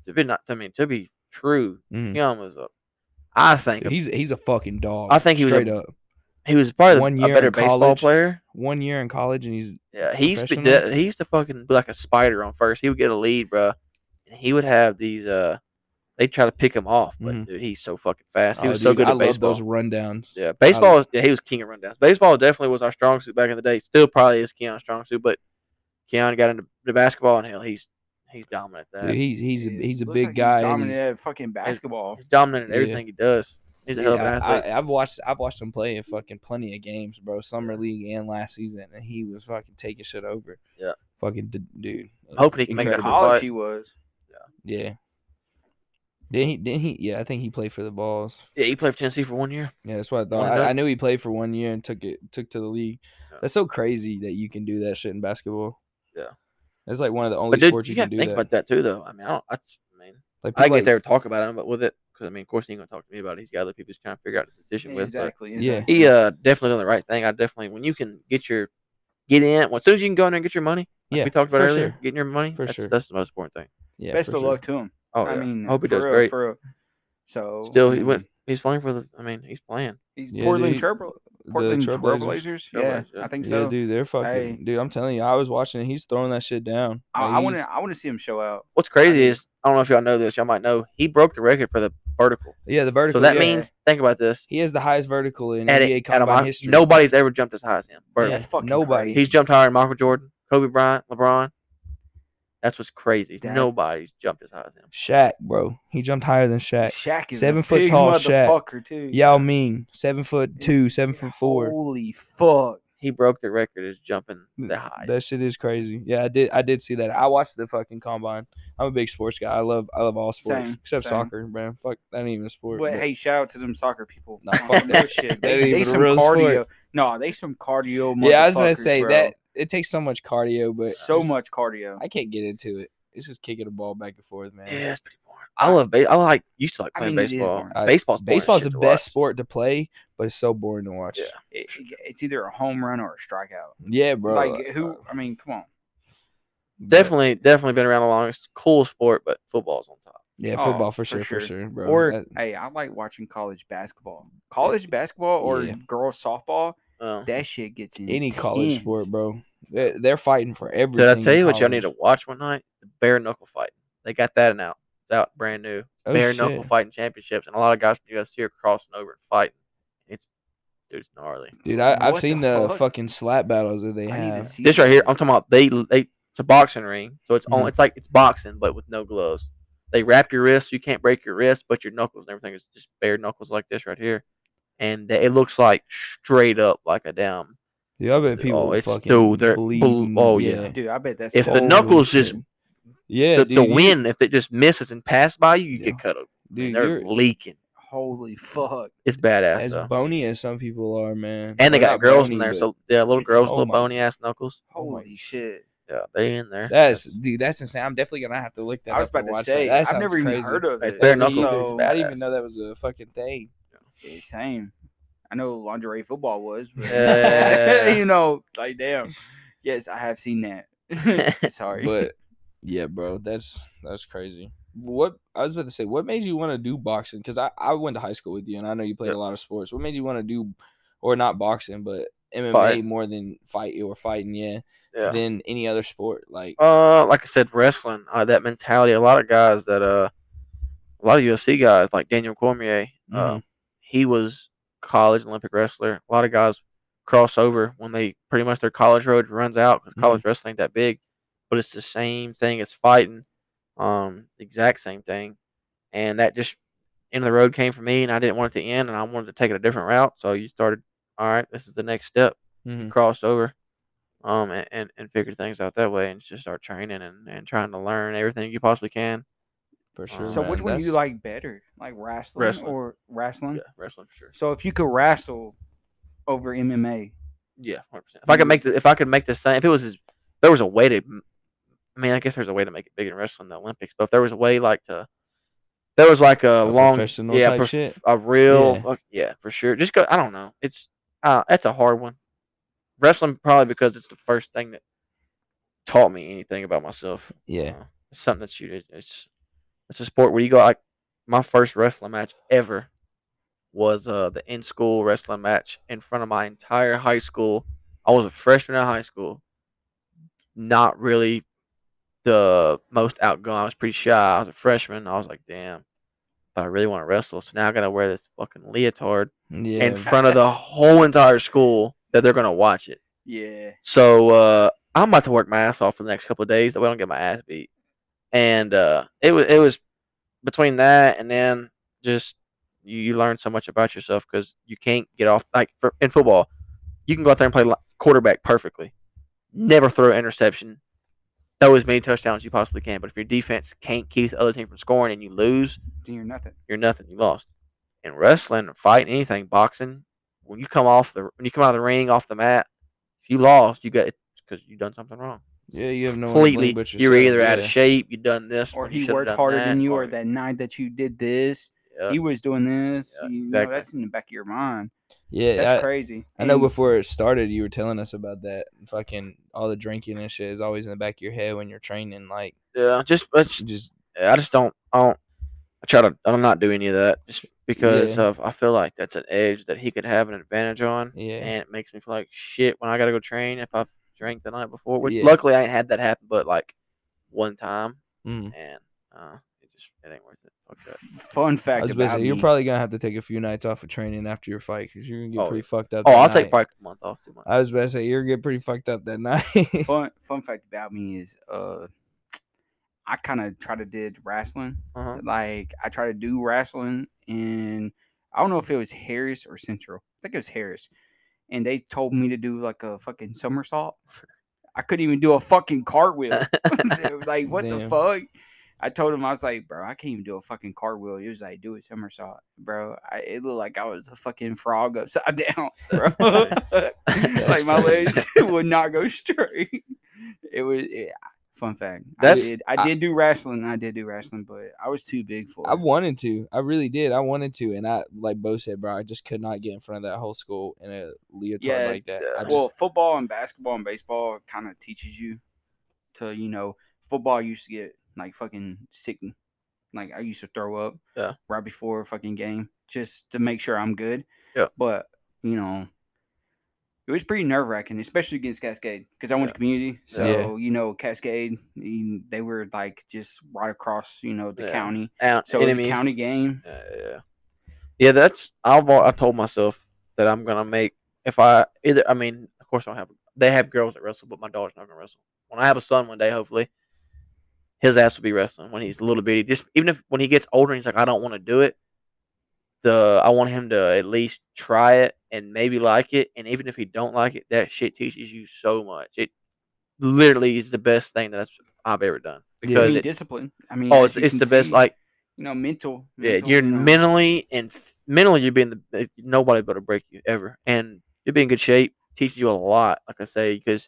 [SPEAKER 2] to be not, I mean, to be true,
[SPEAKER 1] Mhm.
[SPEAKER 2] Keon was a. I think
[SPEAKER 1] he's he's a fucking dog
[SPEAKER 2] I think he was a-
[SPEAKER 1] straight up
[SPEAKER 2] he was probably
[SPEAKER 1] one
[SPEAKER 2] a
[SPEAKER 1] year
[SPEAKER 2] better baseball
[SPEAKER 1] college.
[SPEAKER 2] player.
[SPEAKER 1] one year in college and he's
[SPEAKER 2] Yeah, he used to be,
[SPEAKER 1] Professional?
[SPEAKER 2] de- he used to fucking be like a spider on first. He would get a lead, bro, and he would have these. uh They try to pick him off, but
[SPEAKER 1] Mhm.
[SPEAKER 2] dude, he's so fucking fast. He
[SPEAKER 1] oh,
[SPEAKER 2] was so
[SPEAKER 1] dude,
[SPEAKER 2] good
[SPEAKER 1] I
[SPEAKER 2] at
[SPEAKER 1] love
[SPEAKER 2] baseball.
[SPEAKER 1] those rundowns
[SPEAKER 2] Yeah, baseball. yeah, he was king of rundowns. Baseball definitely was our strong suit back in the day. Still probably is Keon's strong suit, but Keon got into the basketball and hell, he's he's dominant at that.
[SPEAKER 1] Dude, he's he's a, he's a
[SPEAKER 3] looks
[SPEAKER 1] big
[SPEAKER 3] like
[SPEAKER 1] guy
[SPEAKER 3] He's dominant
[SPEAKER 1] he's-
[SPEAKER 3] at fucking basketball.
[SPEAKER 2] He's dominant in
[SPEAKER 1] Yeah.
[SPEAKER 2] everything he does. He's a hell of an athlete.
[SPEAKER 1] I, I've watched I've watched him play in fucking plenty of games, bro. Summer league and last season, and he was fucking taking shit over.
[SPEAKER 2] Yeah.
[SPEAKER 1] fucking d- dude.
[SPEAKER 2] Uh, Hoping he can make it
[SPEAKER 3] In
[SPEAKER 2] up
[SPEAKER 1] Incredible.
[SPEAKER 3] college,
[SPEAKER 2] fight.
[SPEAKER 3] he was.
[SPEAKER 1] Yeah. Didn't he? Didn't he? Yeah, I think he played for the Vols.
[SPEAKER 2] yeah, he played for Tennessee for one year.
[SPEAKER 1] Yeah, that's what I thought. I, I knew he played for one year and took it took to the league.
[SPEAKER 2] Yeah.
[SPEAKER 1] That's so crazy that you can do that shit in basketball.
[SPEAKER 2] Yeah.
[SPEAKER 1] That's like one of the only
[SPEAKER 2] But dude,
[SPEAKER 1] sports
[SPEAKER 2] you
[SPEAKER 1] you, can do
[SPEAKER 2] think
[SPEAKER 1] that.
[SPEAKER 2] about that too, though. I mean, I don't. That's, I mean,
[SPEAKER 1] like
[SPEAKER 2] I
[SPEAKER 1] people
[SPEAKER 2] get
[SPEAKER 1] like-
[SPEAKER 2] there to talk about him, but with it, because I mean, of course, he ain't gonna talk to me about it. He's got other people he's trying to figure out his decision with. but
[SPEAKER 3] Exactly.
[SPEAKER 1] Yeah.
[SPEAKER 2] He uh definitely done the right thing. I definitely when you can get your get in, well, as soon as you can go in there and get your money, like
[SPEAKER 1] Yeah,
[SPEAKER 2] we talked about
[SPEAKER 1] for
[SPEAKER 2] earlier,
[SPEAKER 1] sure.
[SPEAKER 2] getting your money,
[SPEAKER 1] For
[SPEAKER 2] that's,
[SPEAKER 1] sure.
[SPEAKER 2] that's the most important thing.
[SPEAKER 1] Yeah,
[SPEAKER 3] Best
[SPEAKER 1] for
[SPEAKER 3] of
[SPEAKER 1] sure.
[SPEAKER 3] luck to him.
[SPEAKER 2] Oh,
[SPEAKER 3] I
[SPEAKER 2] yeah.
[SPEAKER 3] mean,
[SPEAKER 2] hope he
[SPEAKER 3] for
[SPEAKER 2] does
[SPEAKER 3] real,
[SPEAKER 2] great.
[SPEAKER 3] For real. So
[SPEAKER 2] Still, he
[SPEAKER 3] I
[SPEAKER 2] went. He's playing for the. I mean, he's playing.
[SPEAKER 3] He's
[SPEAKER 1] Yeah,
[SPEAKER 3] Portland
[SPEAKER 1] dude.
[SPEAKER 3] Trail,
[SPEAKER 1] The
[SPEAKER 3] Portland
[SPEAKER 1] Trailblazers.
[SPEAKER 3] Trailblazers. Yeah,
[SPEAKER 2] Trailblazers, yeah.
[SPEAKER 3] I think
[SPEAKER 1] Yeah,
[SPEAKER 3] so.
[SPEAKER 1] dude, they're fucking.
[SPEAKER 3] Hey.
[SPEAKER 1] Dude, I'm telling you, I was watching. it. He's throwing that shit down.
[SPEAKER 3] I,
[SPEAKER 1] Like,
[SPEAKER 3] I want to. I want to see him show out.
[SPEAKER 2] What's crazy
[SPEAKER 3] mean-
[SPEAKER 2] is I don't know if y'all know this. Y'all might know he broke the record for the vertical.
[SPEAKER 1] Yeah, the vertical.
[SPEAKER 2] So that
[SPEAKER 1] yeah.
[SPEAKER 2] means think about this.
[SPEAKER 1] he has the highest vertical in
[SPEAKER 2] At,
[SPEAKER 1] NBA
[SPEAKER 2] it,
[SPEAKER 1] combine history.
[SPEAKER 2] nobody's ever jumped as high as him.
[SPEAKER 1] Yeah,
[SPEAKER 2] Vertical.
[SPEAKER 3] That's fucking
[SPEAKER 1] nobody.
[SPEAKER 3] crazy.
[SPEAKER 2] He's jumped higher than Michael Jordan, Kobe Bryant, LeBron. That's what's crazy.
[SPEAKER 3] That-
[SPEAKER 2] Nobody's jumped as high as him.
[SPEAKER 1] Shaq, bro. He jumped higher than Shaq.
[SPEAKER 3] Shaq is
[SPEAKER 1] Seven
[SPEAKER 3] a
[SPEAKER 1] foot
[SPEAKER 3] big
[SPEAKER 1] tall Shaq.
[SPEAKER 3] motherfucker too.
[SPEAKER 1] Yao Ming, seven foot two, seven foot four.
[SPEAKER 3] Holy fuck!
[SPEAKER 2] He broke the record as jumping that high.
[SPEAKER 1] That shit is crazy. Yeah, I did. I did see that. I watched the fucking combine. I'm a big sports guy. I love. I love all sports
[SPEAKER 3] Same,
[SPEAKER 1] except
[SPEAKER 3] same.
[SPEAKER 1] soccer, man. Fuck, that ain't even a sport.
[SPEAKER 3] But
[SPEAKER 1] but-
[SPEAKER 3] hey, shout out to them soccer people.
[SPEAKER 1] Nah,
[SPEAKER 3] On
[SPEAKER 1] fuck that.
[SPEAKER 3] shit.
[SPEAKER 1] That
[SPEAKER 3] They,
[SPEAKER 1] ain't
[SPEAKER 3] they some cardio.
[SPEAKER 1] sport.
[SPEAKER 3] No, they some cardio.
[SPEAKER 1] yeah, I was gonna say
[SPEAKER 3] bro.
[SPEAKER 1] that it takes so much cardio, but
[SPEAKER 3] so
[SPEAKER 1] just-
[SPEAKER 3] much cardio.
[SPEAKER 1] I can't get into it. It's just kicking the ball back and forth, man.
[SPEAKER 2] yeah, it's pretty boring. I love. Ba- I like. Used to like
[SPEAKER 3] I
[SPEAKER 2] playing
[SPEAKER 3] mean, it is
[SPEAKER 2] baseball.
[SPEAKER 3] boring.
[SPEAKER 2] Baseball's boring
[SPEAKER 1] Baseball's the best
[SPEAKER 2] watch.
[SPEAKER 1] sport to play, but it's so boring to watch.
[SPEAKER 2] Yeah.
[SPEAKER 3] It- it's either a home run or a strikeout.
[SPEAKER 1] yeah, bro.
[SPEAKER 3] like who?
[SPEAKER 1] uh,
[SPEAKER 3] I mean, come on.
[SPEAKER 1] but-
[SPEAKER 2] Definitely, definitely been around the longest. Cool sport, but football's on top.
[SPEAKER 1] Yeah,
[SPEAKER 3] Oh,
[SPEAKER 1] football for,
[SPEAKER 3] for
[SPEAKER 1] sure, for
[SPEAKER 3] sure.
[SPEAKER 1] sure, bro.
[SPEAKER 3] Or
[SPEAKER 1] That-
[SPEAKER 3] hey, I like watching college basketball. College basketball or
[SPEAKER 1] Yeah.
[SPEAKER 3] girls softball. That shit gets in
[SPEAKER 1] any college sport, bro. They're, they're fighting for everything.
[SPEAKER 2] did I tell you what y'all need to watch one night? The bare knuckle fight. They got that in out. It's out brand new.
[SPEAKER 1] Oh,
[SPEAKER 2] bare
[SPEAKER 1] shit.
[SPEAKER 2] knuckle fighting championships, and a lot of guys from the UFC are crossing over and fighting. It's dude, it's gnarly.
[SPEAKER 1] Dude, I, I've seen
[SPEAKER 3] the
[SPEAKER 1] the,
[SPEAKER 3] fuck?
[SPEAKER 1] fucking slap battles that they
[SPEAKER 3] I need to
[SPEAKER 1] have.
[SPEAKER 3] see
[SPEAKER 2] This right here. I'm talking about. They they it's a boxing ring, so it's on.
[SPEAKER 1] Mhm.
[SPEAKER 2] It's like it's boxing, but with no gloves. They wrap your wrist, so you can't break your wrist, but your knuckles and everything is just bare knuckles like this right here, and it looks like straight up like a damn.
[SPEAKER 1] Yeah, I bet oh, people
[SPEAKER 2] Oh, it's-
[SPEAKER 1] fucking
[SPEAKER 2] dude, they're-
[SPEAKER 1] bleed.
[SPEAKER 2] oh, yeah.
[SPEAKER 3] Dude, I bet that's
[SPEAKER 2] If the
[SPEAKER 1] Holy
[SPEAKER 2] knuckles just
[SPEAKER 1] yeah,
[SPEAKER 2] the,
[SPEAKER 1] dude,
[SPEAKER 2] the wind, if it just misses and passes by you, you
[SPEAKER 1] Yeah.
[SPEAKER 2] get cut up. I mean,
[SPEAKER 1] dude,
[SPEAKER 2] they're leaking.
[SPEAKER 3] holy fuck.
[SPEAKER 2] It's badass
[SPEAKER 1] as
[SPEAKER 2] though.
[SPEAKER 1] bony as some people are, man.
[SPEAKER 2] and they
[SPEAKER 1] Or
[SPEAKER 2] got
[SPEAKER 1] not
[SPEAKER 2] girls in there,
[SPEAKER 1] but-
[SPEAKER 2] so yeah, little girls,
[SPEAKER 1] Oh
[SPEAKER 2] little
[SPEAKER 1] my-
[SPEAKER 2] bony ass knuckles.
[SPEAKER 1] Oh
[SPEAKER 3] Holy shit.
[SPEAKER 2] Yeah, they in there.
[SPEAKER 1] That's dude. That's insane. I'm definitely gonna have to look that. Up.
[SPEAKER 3] I was
[SPEAKER 1] up
[SPEAKER 3] about to say,
[SPEAKER 1] that. That
[SPEAKER 3] I've
[SPEAKER 1] sounds
[SPEAKER 3] never even
[SPEAKER 1] crazy.
[SPEAKER 3] heard of
[SPEAKER 2] Right
[SPEAKER 3] it.
[SPEAKER 2] there,
[SPEAKER 3] I mean,
[SPEAKER 2] Knuckles
[SPEAKER 3] so-
[SPEAKER 2] is
[SPEAKER 1] I didn't even know that was a fucking thing.
[SPEAKER 3] Yeah, same. I know lingerie football was, but
[SPEAKER 2] Yeah.
[SPEAKER 3] you know, like damn. Yes, I have seen that. Sorry,
[SPEAKER 1] But yeah, bro, that's that's crazy. What I was about to say, what made you want to do boxing? Because I, I went to high school with you, and I know you played
[SPEAKER 2] Yep.
[SPEAKER 1] a lot of sports. What made you want to do, or not boxing, but MMA
[SPEAKER 2] Fight.
[SPEAKER 1] more than fight or fighting? Yeah,
[SPEAKER 2] yeah.
[SPEAKER 1] than any other sport. Like
[SPEAKER 2] Uh, like I said, wrestling. Uh, that mentality. A lot of guys that uh, a lot of UFC guys like Daniel Cormier. Uh,
[SPEAKER 1] Mhm.
[SPEAKER 2] he was college Olympic wrestler. A lot of guys cross over when they pretty much their college road runs out because college wrestling ain't that big, but it's the same thing as fighting. Um, exact same thing, and that just end of the road came for me, and I didn't want it to end, and I wanted to take it a different route. So you started. All right, this is the next step.
[SPEAKER 1] Mhm.
[SPEAKER 2] cross over um and, and, and figure things out that way and just start training and, and trying to learn everything you possibly can
[SPEAKER 1] for sure.
[SPEAKER 3] so
[SPEAKER 1] man.
[SPEAKER 3] which one do you
[SPEAKER 1] That's-
[SPEAKER 3] like better, like wrestling,
[SPEAKER 2] Wrestling.
[SPEAKER 3] or wrestling?
[SPEAKER 2] yeah wrestling for sure
[SPEAKER 3] So if you could wrestle over MMA,
[SPEAKER 2] yeah 100%. if i could make the if i could make the same if it was as, there was a way to m- i mean i guess there's a way to make it big in wrestling than the olympics but if there was a way like to there was like a,
[SPEAKER 1] A
[SPEAKER 2] long
[SPEAKER 1] professional
[SPEAKER 2] yeah
[SPEAKER 1] type
[SPEAKER 2] prof-
[SPEAKER 1] shit?
[SPEAKER 2] a real
[SPEAKER 1] Yeah.
[SPEAKER 2] fuck- yeah for sure just go i don't know it's uh that's a hard one wrestling probably because it's the first thing that taught me anything about myself
[SPEAKER 1] Yeah.
[SPEAKER 2] Uh, it's something that you it- it's it's a sport where you go like my first wrestling match ever was uh the in school wrestling match in front of my entire high school. I was a freshman in high school. Not really the most outgoing. I was pretty shy. I was a freshman. I was like, damn. But I really want to wrestle. So now I gotta wear this fucking leotard
[SPEAKER 1] Yeah.
[SPEAKER 2] in front of the whole entire school that they're gonna watch it.
[SPEAKER 3] yeah,
[SPEAKER 2] So uh, I'm about to work my ass off for the next couple of days that we don't get my ass beat. And uh, it was it was between that and then just you, you learn so much about yourself because you can't get off like for, in football. You can go out there and play quarterback perfectly, never throw an interception, throw as many touchdowns as you possibly can. But if your defense can't keep the other team from scoring and you lose,
[SPEAKER 3] then you're nothing.
[SPEAKER 2] you're nothing. You lost. In wrestling, fighting, anything, boxing, when you come off the when you come out of the ring, off the mat, if you lost, you got it because you done something wrong.
[SPEAKER 1] Yeah, you have no one to
[SPEAKER 2] Completely,
[SPEAKER 1] but
[SPEAKER 2] You're
[SPEAKER 1] yourself,
[SPEAKER 2] either out
[SPEAKER 1] yeah.
[SPEAKER 2] of shape, you done this,
[SPEAKER 3] Or
[SPEAKER 2] when
[SPEAKER 3] he worked
[SPEAKER 2] done
[SPEAKER 3] harder than you,
[SPEAKER 2] or-
[SPEAKER 3] or that night that you did this,
[SPEAKER 2] Yeah.
[SPEAKER 3] he was doing this.
[SPEAKER 2] Yeah,
[SPEAKER 3] you know, that's in the back of your mind.
[SPEAKER 1] Yeah,
[SPEAKER 3] That's
[SPEAKER 1] I,
[SPEAKER 3] crazy.
[SPEAKER 1] I know
[SPEAKER 3] And
[SPEAKER 1] before it started, you were telling us about that. Fucking all the drinking and shit is always in the back of your head when you're training. Like,
[SPEAKER 2] yeah, just it's
[SPEAKER 1] just
[SPEAKER 2] I just don't I don't I try to I don't not do any of that just because
[SPEAKER 1] Yeah.
[SPEAKER 2] of I feel like that's an edge that he could have an advantage on.
[SPEAKER 1] yeah,
[SPEAKER 2] and it makes me feel like shit when I gotta go train if I've drank the night before. Which
[SPEAKER 1] Yeah.
[SPEAKER 2] luckily I ain't had that happen, but like one time,
[SPEAKER 1] Mm.
[SPEAKER 2] and uh, it just it ain't worth it. Fuck that.
[SPEAKER 3] Fun fact
[SPEAKER 1] about to
[SPEAKER 3] about
[SPEAKER 1] say you're probably gonna have to take a few nights off of training after your fight because you're gonna get
[SPEAKER 2] Oh,
[SPEAKER 1] pretty fucked up.
[SPEAKER 2] Oh, I'll take
[SPEAKER 1] night.
[SPEAKER 2] probably a month off. Two months.
[SPEAKER 1] I was about to say you're gonna get pretty fucked up that night.
[SPEAKER 3] fun fun fact about me is uh I kind of try to did wrestling.
[SPEAKER 2] Uh-huh.
[SPEAKER 3] Like I try to do wrestling and I don't know if it was Harris or Central. I think it was Harris. And they told me to do like a fucking somersault. I couldn't even do a fucking cartwheel. They like, what the fuck? I told him I was like, bro, I can't even do a fucking cartwheel. He was like, do a somersault, bro. I, it looked like I was a fucking frog upside down, bro. like my legs would not go straight. It was yeah. Fun fact.
[SPEAKER 2] That's-
[SPEAKER 3] I did, I
[SPEAKER 1] I-
[SPEAKER 3] do wrestling. I did do wrestling, but I was too big for
[SPEAKER 1] I
[SPEAKER 3] it.
[SPEAKER 1] wanted to. I really did. I wanted to, and I like Bo said, bro. I just could not get in front of that whole school in a leotard
[SPEAKER 3] Yeah,
[SPEAKER 1] like that. I
[SPEAKER 2] uh,
[SPEAKER 1] just,
[SPEAKER 3] well, football and basketball and baseball kind of teaches you to, you know, football used to get like fucking sick. Like I used to throw up
[SPEAKER 2] Yeah.
[SPEAKER 3] right before a fucking game just to make sure I'm good.
[SPEAKER 2] Yeah.
[SPEAKER 3] But, you know, it was pretty nerve wracking, especially against Cascade because I went
[SPEAKER 2] Yeah.
[SPEAKER 3] to community. So,
[SPEAKER 1] Yeah.
[SPEAKER 3] you know, Cascade, they were like just right across, you know, the
[SPEAKER 2] Yeah.
[SPEAKER 3] county.
[SPEAKER 2] Out
[SPEAKER 3] So it was a county game.
[SPEAKER 2] Yeah, yeah, yeah. That's I've I told myself that I'm gonna make if I either. I mean, of course, I don't have. They have girls that wrestle, but my daughter's not gonna wrestle. When I have a son one day, hopefully, his ass will be wrestling when he's a little bitty. Just even if when he gets older, and he's like, I don't want to do it. The I want him to at least try it and maybe like it, and even if he don't like it, that shit teaches you so much. It literally is the best thing that I've ever done
[SPEAKER 3] I
[SPEAKER 2] because
[SPEAKER 3] mean,
[SPEAKER 2] it,
[SPEAKER 3] discipline. I mean,
[SPEAKER 2] oh, it's, it's the best. Like
[SPEAKER 3] you know, mental.
[SPEAKER 2] yeah, you're
[SPEAKER 3] you know.
[SPEAKER 2] mentally and mentally you're being the uh, nobody but to break you ever, and you'll be in good shape. Teaches you a lot, like I say, because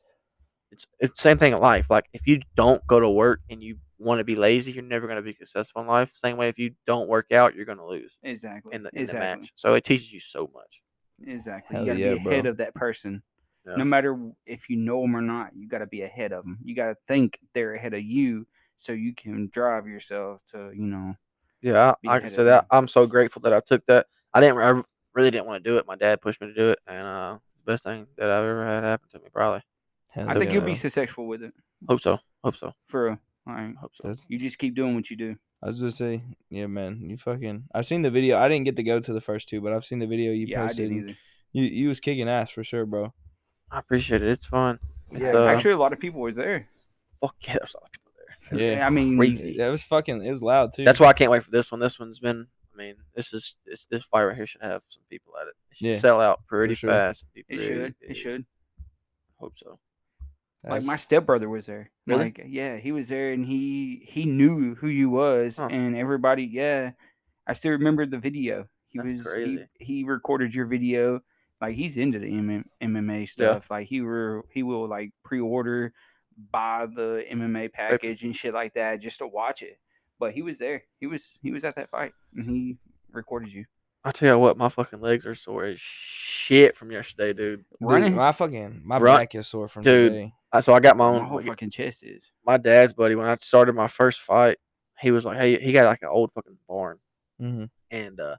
[SPEAKER 2] it's it's same thing in life. Like if you don't go to work and you want to be lazy, you're never gonna be successful in life. Same way if you don't work out, you're gonna lose
[SPEAKER 3] Exactly.
[SPEAKER 2] in the in
[SPEAKER 3] exactly.
[SPEAKER 2] the match. So it teaches you so much.
[SPEAKER 3] Exactly.
[SPEAKER 1] Hell
[SPEAKER 3] you gotta
[SPEAKER 1] yeah,
[SPEAKER 3] be ahead
[SPEAKER 1] bro.
[SPEAKER 3] of that person.
[SPEAKER 2] Yeah.
[SPEAKER 3] No matter if you know them or not, you gotta be ahead of them. You gotta think they're ahead of you, so you can drive yourself to you know.
[SPEAKER 2] Yeah, I, I can say that.
[SPEAKER 3] them.
[SPEAKER 2] I'm so grateful that I took that. I didn't. I really didn't want to do it. My dad pushed me to do it, and uh, the best thing that I've ever had happen to me. Probably.
[SPEAKER 1] Hell
[SPEAKER 3] I think
[SPEAKER 1] yeah,
[SPEAKER 3] you'll be successful with it.
[SPEAKER 2] Hope so. Hope so.
[SPEAKER 3] For real. All right.
[SPEAKER 2] Hope so.
[SPEAKER 1] That's-
[SPEAKER 3] You just keep doing what you do.
[SPEAKER 1] I was gonna say, yeah, man. You fucking. I've seen the video. I didn't get to go to the first two, but I've seen the video you
[SPEAKER 3] yeah, I
[SPEAKER 1] posted.
[SPEAKER 3] didn't
[SPEAKER 1] and
[SPEAKER 3] either.
[SPEAKER 1] You you was kicking ass for sure, bro.
[SPEAKER 2] I appreciate it. It's fun. It's,
[SPEAKER 3] Yeah,
[SPEAKER 2] uh,
[SPEAKER 3] actually, a lot of people was there.
[SPEAKER 2] fuck yeah, there's a lot of people there.
[SPEAKER 1] Yeah,
[SPEAKER 3] I mean,
[SPEAKER 2] crazy.
[SPEAKER 1] That was fucking. It was loud too.
[SPEAKER 2] That's why I can't wait for this one. This one's been. I mean, this is this this fight right here should have some people at it. It should
[SPEAKER 1] Yeah,
[SPEAKER 2] sell out pretty
[SPEAKER 1] sure.
[SPEAKER 2] fast. Be
[SPEAKER 3] it should.
[SPEAKER 2] big.
[SPEAKER 3] It should.
[SPEAKER 2] Hope so.
[SPEAKER 3] Like my stepbrother was there.
[SPEAKER 2] Really?
[SPEAKER 3] Like yeah, he was there and he he knew who you was
[SPEAKER 2] Huh.
[SPEAKER 3] and everybody yeah. I still remember the video. He
[SPEAKER 2] That's
[SPEAKER 3] was he,
[SPEAKER 2] crazy.
[SPEAKER 3] he recorded your video. Like he's into the MM, MMA stuff. Like he were he will like pre-order buy the MMA package and shit like that just to watch it. But he was there. He was he was at that fight and he recorded you.
[SPEAKER 2] I tell you what, my fucking legs are sore as shit from yesterday, dude.
[SPEAKER 1] Dude,
[SPEAKER 3] running.
[SPEAKER 1] My fucking my
[SPEAKER 2] Run-
[SPEAKER 1] back is sore from
[SPEAKER 2] Dude.
[SPEAKER 1] today.
[SPEAKER 2] I, so I got my
[SPEAKER 3] My
[SPEAKER 2] own.
[SPEAKER 3] whole
[SPEAKER 2] like,
[SPEAKER 3] fucking chest is.
[SPEAKER 2] my dad's buddy when I started my first fight, he was like, "Hey, he got like an old fucking barn."
[SPEAKER 1] hmm
[SPEAKER 2] And uh,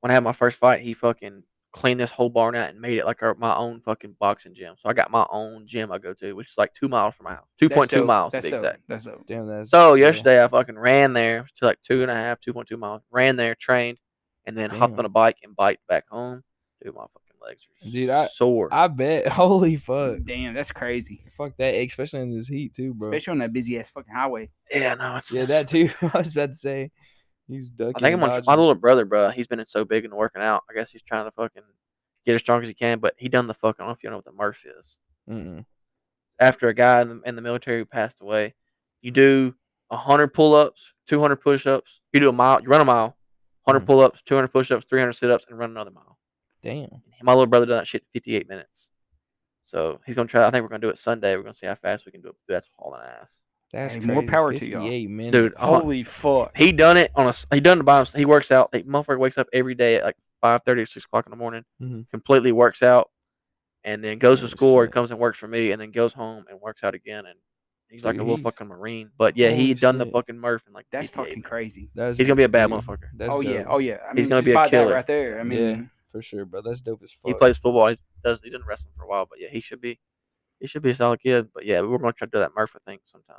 [SPEAKER 2] when I had my first fight, he fucking cleaned this whole barn out and made it like our, my own fucking boxing gym. So I got my own gym I go to, which is like two miles from my house, two
[SPEAKER 3] That's
[SPEAKER 2] point two
[SPEAKER 3] dope.
[SPEAKER 2] miles
[SPEAKER 3] That's
[SPEAKER 2] to be
[SPEAKER 3] dope.
[SPEAKER 2] exact.
[SPEAKER 3] That's dope.
[SPEAKER 1] Damn, that's
[SPEAKER 2] So
[SPEAKER 1] yeah.
[SPEAKER 2] yesterday I fucking ran there to like two and a half, two point two miles. Ran there, trained, and then hopped on a bike and biked back home. Dude, my fucking legs are
[SPEAKER 1] Dude, I-
[SPEAKER 2] sore.
[SPEAKER 1] I bet. Holy fuck.
[SPEAKER 3] Damn, that's crazy.
[SPEAKER 1] Fuck that, especially in this heat too, bro.
[SPEAKER 3] Especially on that busy ass fucking highway.
[SPEAKER 2] yeah, no, it's
[SPEAKER 1] yeah, that too. I was about to say. He's ducking.
[SPEAKER 2] I think I'm
[SPEAKER 1] and
[SPEAKER 2] my little brother, bro. He's been in so big and working out. I guess he's trying to fucking get as strong as he can. But he done the fucking. I don't know if you know what the Murph is.
[SPEAKER 1] Mm-mm.
[SPEAKER 2] After a guy in the, in the military who passed away, you do hundred pull ups, two hundred push ups. You do a mile. You run a mile, 100
[SPEAKER 1] Mhm.
[SPEAKER 2] pull ups, two hundred push ups, three hundred sit ups, and run another mile.
[SPEAKER 1] Damn.
[SPEAKER 2] My little brother done that shit in fifty eight minutes. So he's gonna try. I think we're gonna do it Sunday. We're gonna see how fast we can do it. That's hauling ass.
[SPEAKER 1] That's
[SPEAKER 3] Hey, more power to y'all.
[SPEAKER 1] 58 minutes.
[SPEAKER 2] Dude,
[SPEAKER 3] Holy fuck.
[SPEAKER 2] He done it on a. He done it by himself. He works out. The motherfucker wakes up every day at like five thirty or six o'clock in the morning.
[SPEAKER 1] Mhm.
[SPEAKER 2] Completely works out, and then goes to
[SPEAKER 1] Oh,
[SPEAKER 2] school or comes and works for me, and then goes home and works out again. And he's like
[SPEAKER 1] Dude,
[SPEAKER 2] a little
[SPEAKER 1] he's-
[SPEAKER 2] fucking marine. But yeah, he
[SPEAKER 1] Holy
[SPEAKER 2] done the
[SPEAKER 1] shit.
[SPEAKER 2] fucking Murph and like.
[SPEAKER 3] That's
[SPEAKER 2] 58
[SPEAKER 3] fucking crazy.
[SPEAKER 1] That's,
[SPEAKER 2] He's gonna be a bad
[SPEAKER 1] dude,
[SPEAKER 2] motherfucker.
[SPEAKER 1] That's
[SPEAKER 3] oh yeah.
[SPEAKER 1] dope.
[SPEAKER 3] Oh yeah. I
[SPEAKER 2] He's
[SPEAKER 3] mean,
[SPEAKER 2] gonna
[SPEAKER 3] just
[SPEAKER 2] be a
[SPEAKER 3] by that
[SPEAKER 2] killer.
[SPEAKER 3] right there. I mean,
[SPEAKER 1] Yeah. for sure, bro. That's dope as fuck.
[SPEAKER 2] He plays football. He does. He didn't wrestle for a while, but yeah, he should be. He should be a solid kid. But yeah, we're gonna try to do that Murph thing sometime.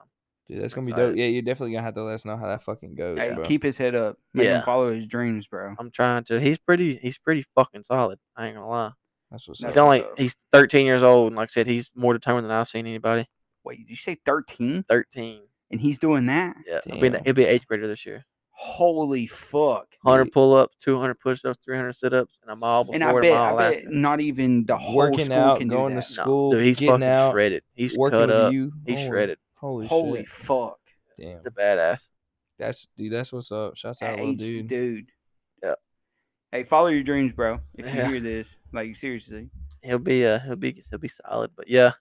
[SPEAKER 1] Dude, that's gonna be
[SPEAKER 2] excited.
[SPEAKER 1] dope. Yeah, you're definitely gonna have to let us know how that fucking goes,
[SPEAKER 3] hey,
[SPEAKER 1] bro.
[SPEAKER 3] keep his head up. Make
[SPEAKER 2] Yeah.
[SPEAKER 3] him follow his dreams, bro.
[SPEAKER 2] I'm trying to. He's pretty. He's pretty fucking solid. I ain't gonna lie.
[SPEAKER 1] That's what's
[SPEAKER 3] That's
[SPEAKER 2] He's
[SPEAKER 1] up.
[SPEAKER 3] what's
[SPEAKER 2] only.
[SPEAKER 3] up.
[SPEAKER 2] He's 13 years old, and like I said, he's more determined than I've seen anybody.
[SPEAKER 3] Wait, did you say 13?
[SPEAKER 2] 13.
[SPEAKER 3] And he's doing that?
[SPEAKER 2] Yeah, he'll be, in the-
[SPEAKER 1] Damn.
[SPEAKER 2] he'll be an eighth grader this year.
[SPEAKER 3] Holy fuck.
[SPEAKER 2] 100
[SPEAKER 1] Dude.
[SPEAKER 2] pull ups, 200 push ups, 300 sit ups, and a mile before
[SPEAKER 3] And I bet,
[SPEAKER 2] mile
[SPEAKER 3] I bet not even the whole
[SPEAKER 1] Working
[SPEAKER 3] school
[SPEAKER 1] out,
[SPEAKER 3] can
[SPEAKER 1] going
[SPEAKER 3] do
[SPEAKER 1] to
[SPEAKER 3] that.
[SPEAKER 2] No,
[SPEAKER 1] school,
[SPEAKER 2] dude, he's
[SPEAKER 1] getting
[SPEAKER 2] fucking
[SPEAKER 1] out,
[SPEAKER 2] shredded. He's
[SPEAKER 1] working
[SPEAKER 2] cut up.
[SPEAKER 1] you.
[SPEAKER 2] He's
[SPEAKER 1] Holy-
[SPEAKER 2] shredded.
[SPEAKER 1] Holy,
[SPEAKER 3] Holy
[SPEAKER 1] shit.
[SPEAKER 3] fuck.
[SPEAKER 1] Damn.
[SPEAKER 2] The badass.
[SPEAKER 1] That's dude. That's what's up. Shouts out, little
[SPEAKER 3] Age,
[SPEAKER 1] dude.
[SPEAKER 3] dude.
[SPEAKER 2] Yeah.
[SPEAKER 3] Hey, follow your dreams, bro. If you
[SPEAKER 2] Yeah.
[SPEAKER 3] hear this, like seriously.
[SPEAKER 2] He'll be. Uh, he'll be. He'll be solid. But yeah,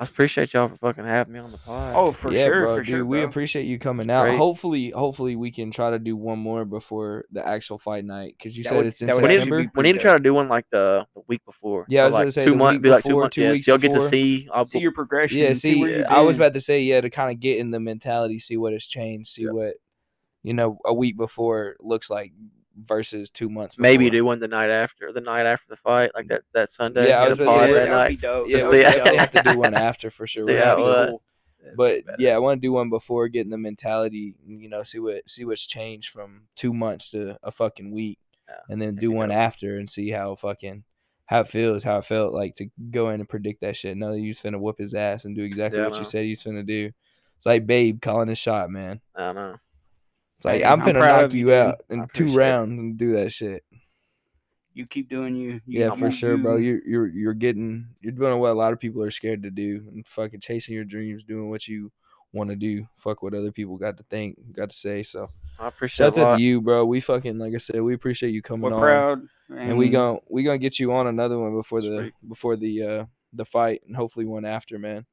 [SPEAKER 2] I appreciate y'all for fucking having me on the pod.
[SPEAKER 3] Oh, for
[SPEAKER 1] yeah,
[SPEAKER 3] sure,
[SPEAKER 1] bro,
[SPEAKER 3] for
[SPEAKER 1] dude,
[SPEAKER 3] sure.
[SPEAKER 1] we appreciate you coming out.
[SPEAKER 2] great.
[SPEAKER 1] Hopefully, hopefully we can try to do one more before the actual fight night because you
[SPEAKER 3] That
[SPEAKER 1] said
[SPEAKER 3] would-
[SPEAKER 1] it's in
[SPEAKER 3] that would
[SPEAKER 2] we need,
[SPEAKER 1] September.
[SPEAKER 2] we need to try to do one like the, the week before.
[SPEAKER 1] Yeah, I
[SPEAKER 2] Or,
[SPEAKER 1] was gonna say
[SPEAKER 2] two months.
[SPEAKER 1] week
[SPEAKER 2] Be like two
[SPEAKER 1] before,
[SPEAKER 2] months.
[SPEAKER 1] two
[SPEAKER 2] yeah,
[SPEAKER 1] weeks
[SPEAKER 2] so y'all get
[SPEAKER 1] before.
[SPEAKER 2] to see. I'll,
[SPEAKER 3] See your progression.
[SPEAKER 1] Yeah,
[SPEAKER 3] see,
[SPEAKER 1] see, I was about to say, yeah, to kind of get in the mentality, see what has changed, see
[SPEAKER 2] Yeah.
[SPEAKER 1] what you know a week before looks like versus two months.
[SPEAKER 2] maybe do one the night after, the night after the fight, like that that Sunday.
[SPEAKER 1] Yeah, I was
[SPEAKER 2] a
[SPEAKER 1] about to say,
[SPEAKER 2] that
[SPEAKER 1] that
[SPEAKER 2] night.
[SPEAKER 3] be dope.
[SPEAKER 1] Yeah,
[SPEAKER 3] That
[SPEAKER 1] we definitely have to do one after for sure.
[SPEAKER 2] See
[SPEAKER 1] We're
[SPEAKER 2] how
[SPEAKER 1] gonna
[SPEAKER 2] it
[SPEAKER 1] be
[SPEAKER 2] was.
[SPEAKER 1] cool. But
[SPEAKER 2] badass.
[SPEAKER 1] yeah, I want to do one before getting the mentality. You know, see what see what's changed from two months to a fucking week,
[SPEAKER 2] Yeah,
[SPEAKER 1] and then do
[SPEAKER 2] be
[SPEAKER 1] one after and see how fucking how it feels, how it felt like to go in and predict that shit. Know that you was finna whoop his ass and do exactly
[SPEAKER 2] Yeah,
[SPEAKER 1] what you said you was finna do. It's like Babe calling his shot, man.
[SPEAKER 2] I don't know.
[SPEAKER 1] It's like I'm
[SPEAKER 3] I'm
[SPEAKER 1] finna knock
[SPEAKER 3] you,
[SPEAKER 1] you out in two
[SPEAKER 2] it.
[SPEAKER 1] rounds and do that shit.
[SPEAKER 3] You keep doing you. you
[SPEAKER 1] Yeah, for sure, bro.
[SPEAKER 3] you.
[SPEAKER 1] You're you're you're getting you're doing what a lot of people are scared to do and fucking chasing your dreams, doing what you want to do. Fuck what other people got to think, got to say. So
[SPEAKER 2] I appreciate
[SPEAKER 1] shouts
[SPEAKER 2] it a
[SPEAKER 1] out
[SPEAKER 2] lot.
[SPEAKER 1] to you, bro. We fucking like I said, we appreciate you coming
[SPEAKER 3] We're
[SPEAKER 1] on,
[SPEAKER 3] proud.
[SPEAKER 1] and we gon' we gonna get you on another one before the before the uh the fight and hopefully one after, man.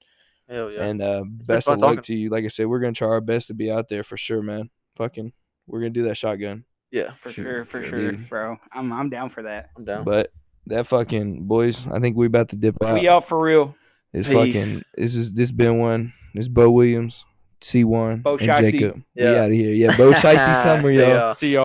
[SPEAKER 2] Hell yeah.
[SPEAKER 1] And uh, best of luck
[SPEAKER 2] talking.
[SPEAKER 1] to you. Like I said, we're gonna try our best to be out there for sure, man. Fucking, we're gonna do that shotgun.
[SPEAKER 2] yeah,
[SPEAKER 3] For
[SPEAKER 1] Sure,
[SPEAKER 3] sure, for
[SPEAKER 1] sure,
[SPEAKER 3] sure,
[SPEAKER 1] dude.
[SPEAKER 3] bro. I'm I'm down for that.
[SPEAKER 2] I'm down.
[SPEAKER 1] But that fucking boys, I think we about to dip out.
[SPEAKER 3] We out for real.
[SPEAKER 1] It's
[SPEAKER 2] Peace.
[SPEAKER 1] fucking. This is this been one. This Bo Williams, C one,
[SPEAKER 3] Bo
[SPEAKER 1] and
[SPEAKER 3] Shiesty.
[SPEAKER 1] Jacob. We
[SPEAKER 2] Yeah.
[SPEAKER 1] out of here. Yeah, Bo Shiesty summer,
[SPEAKER 2] See
[SPEAKER 1] y'all.
[SPEAKER 2] ya.
[SPEAKER 3] See y'all.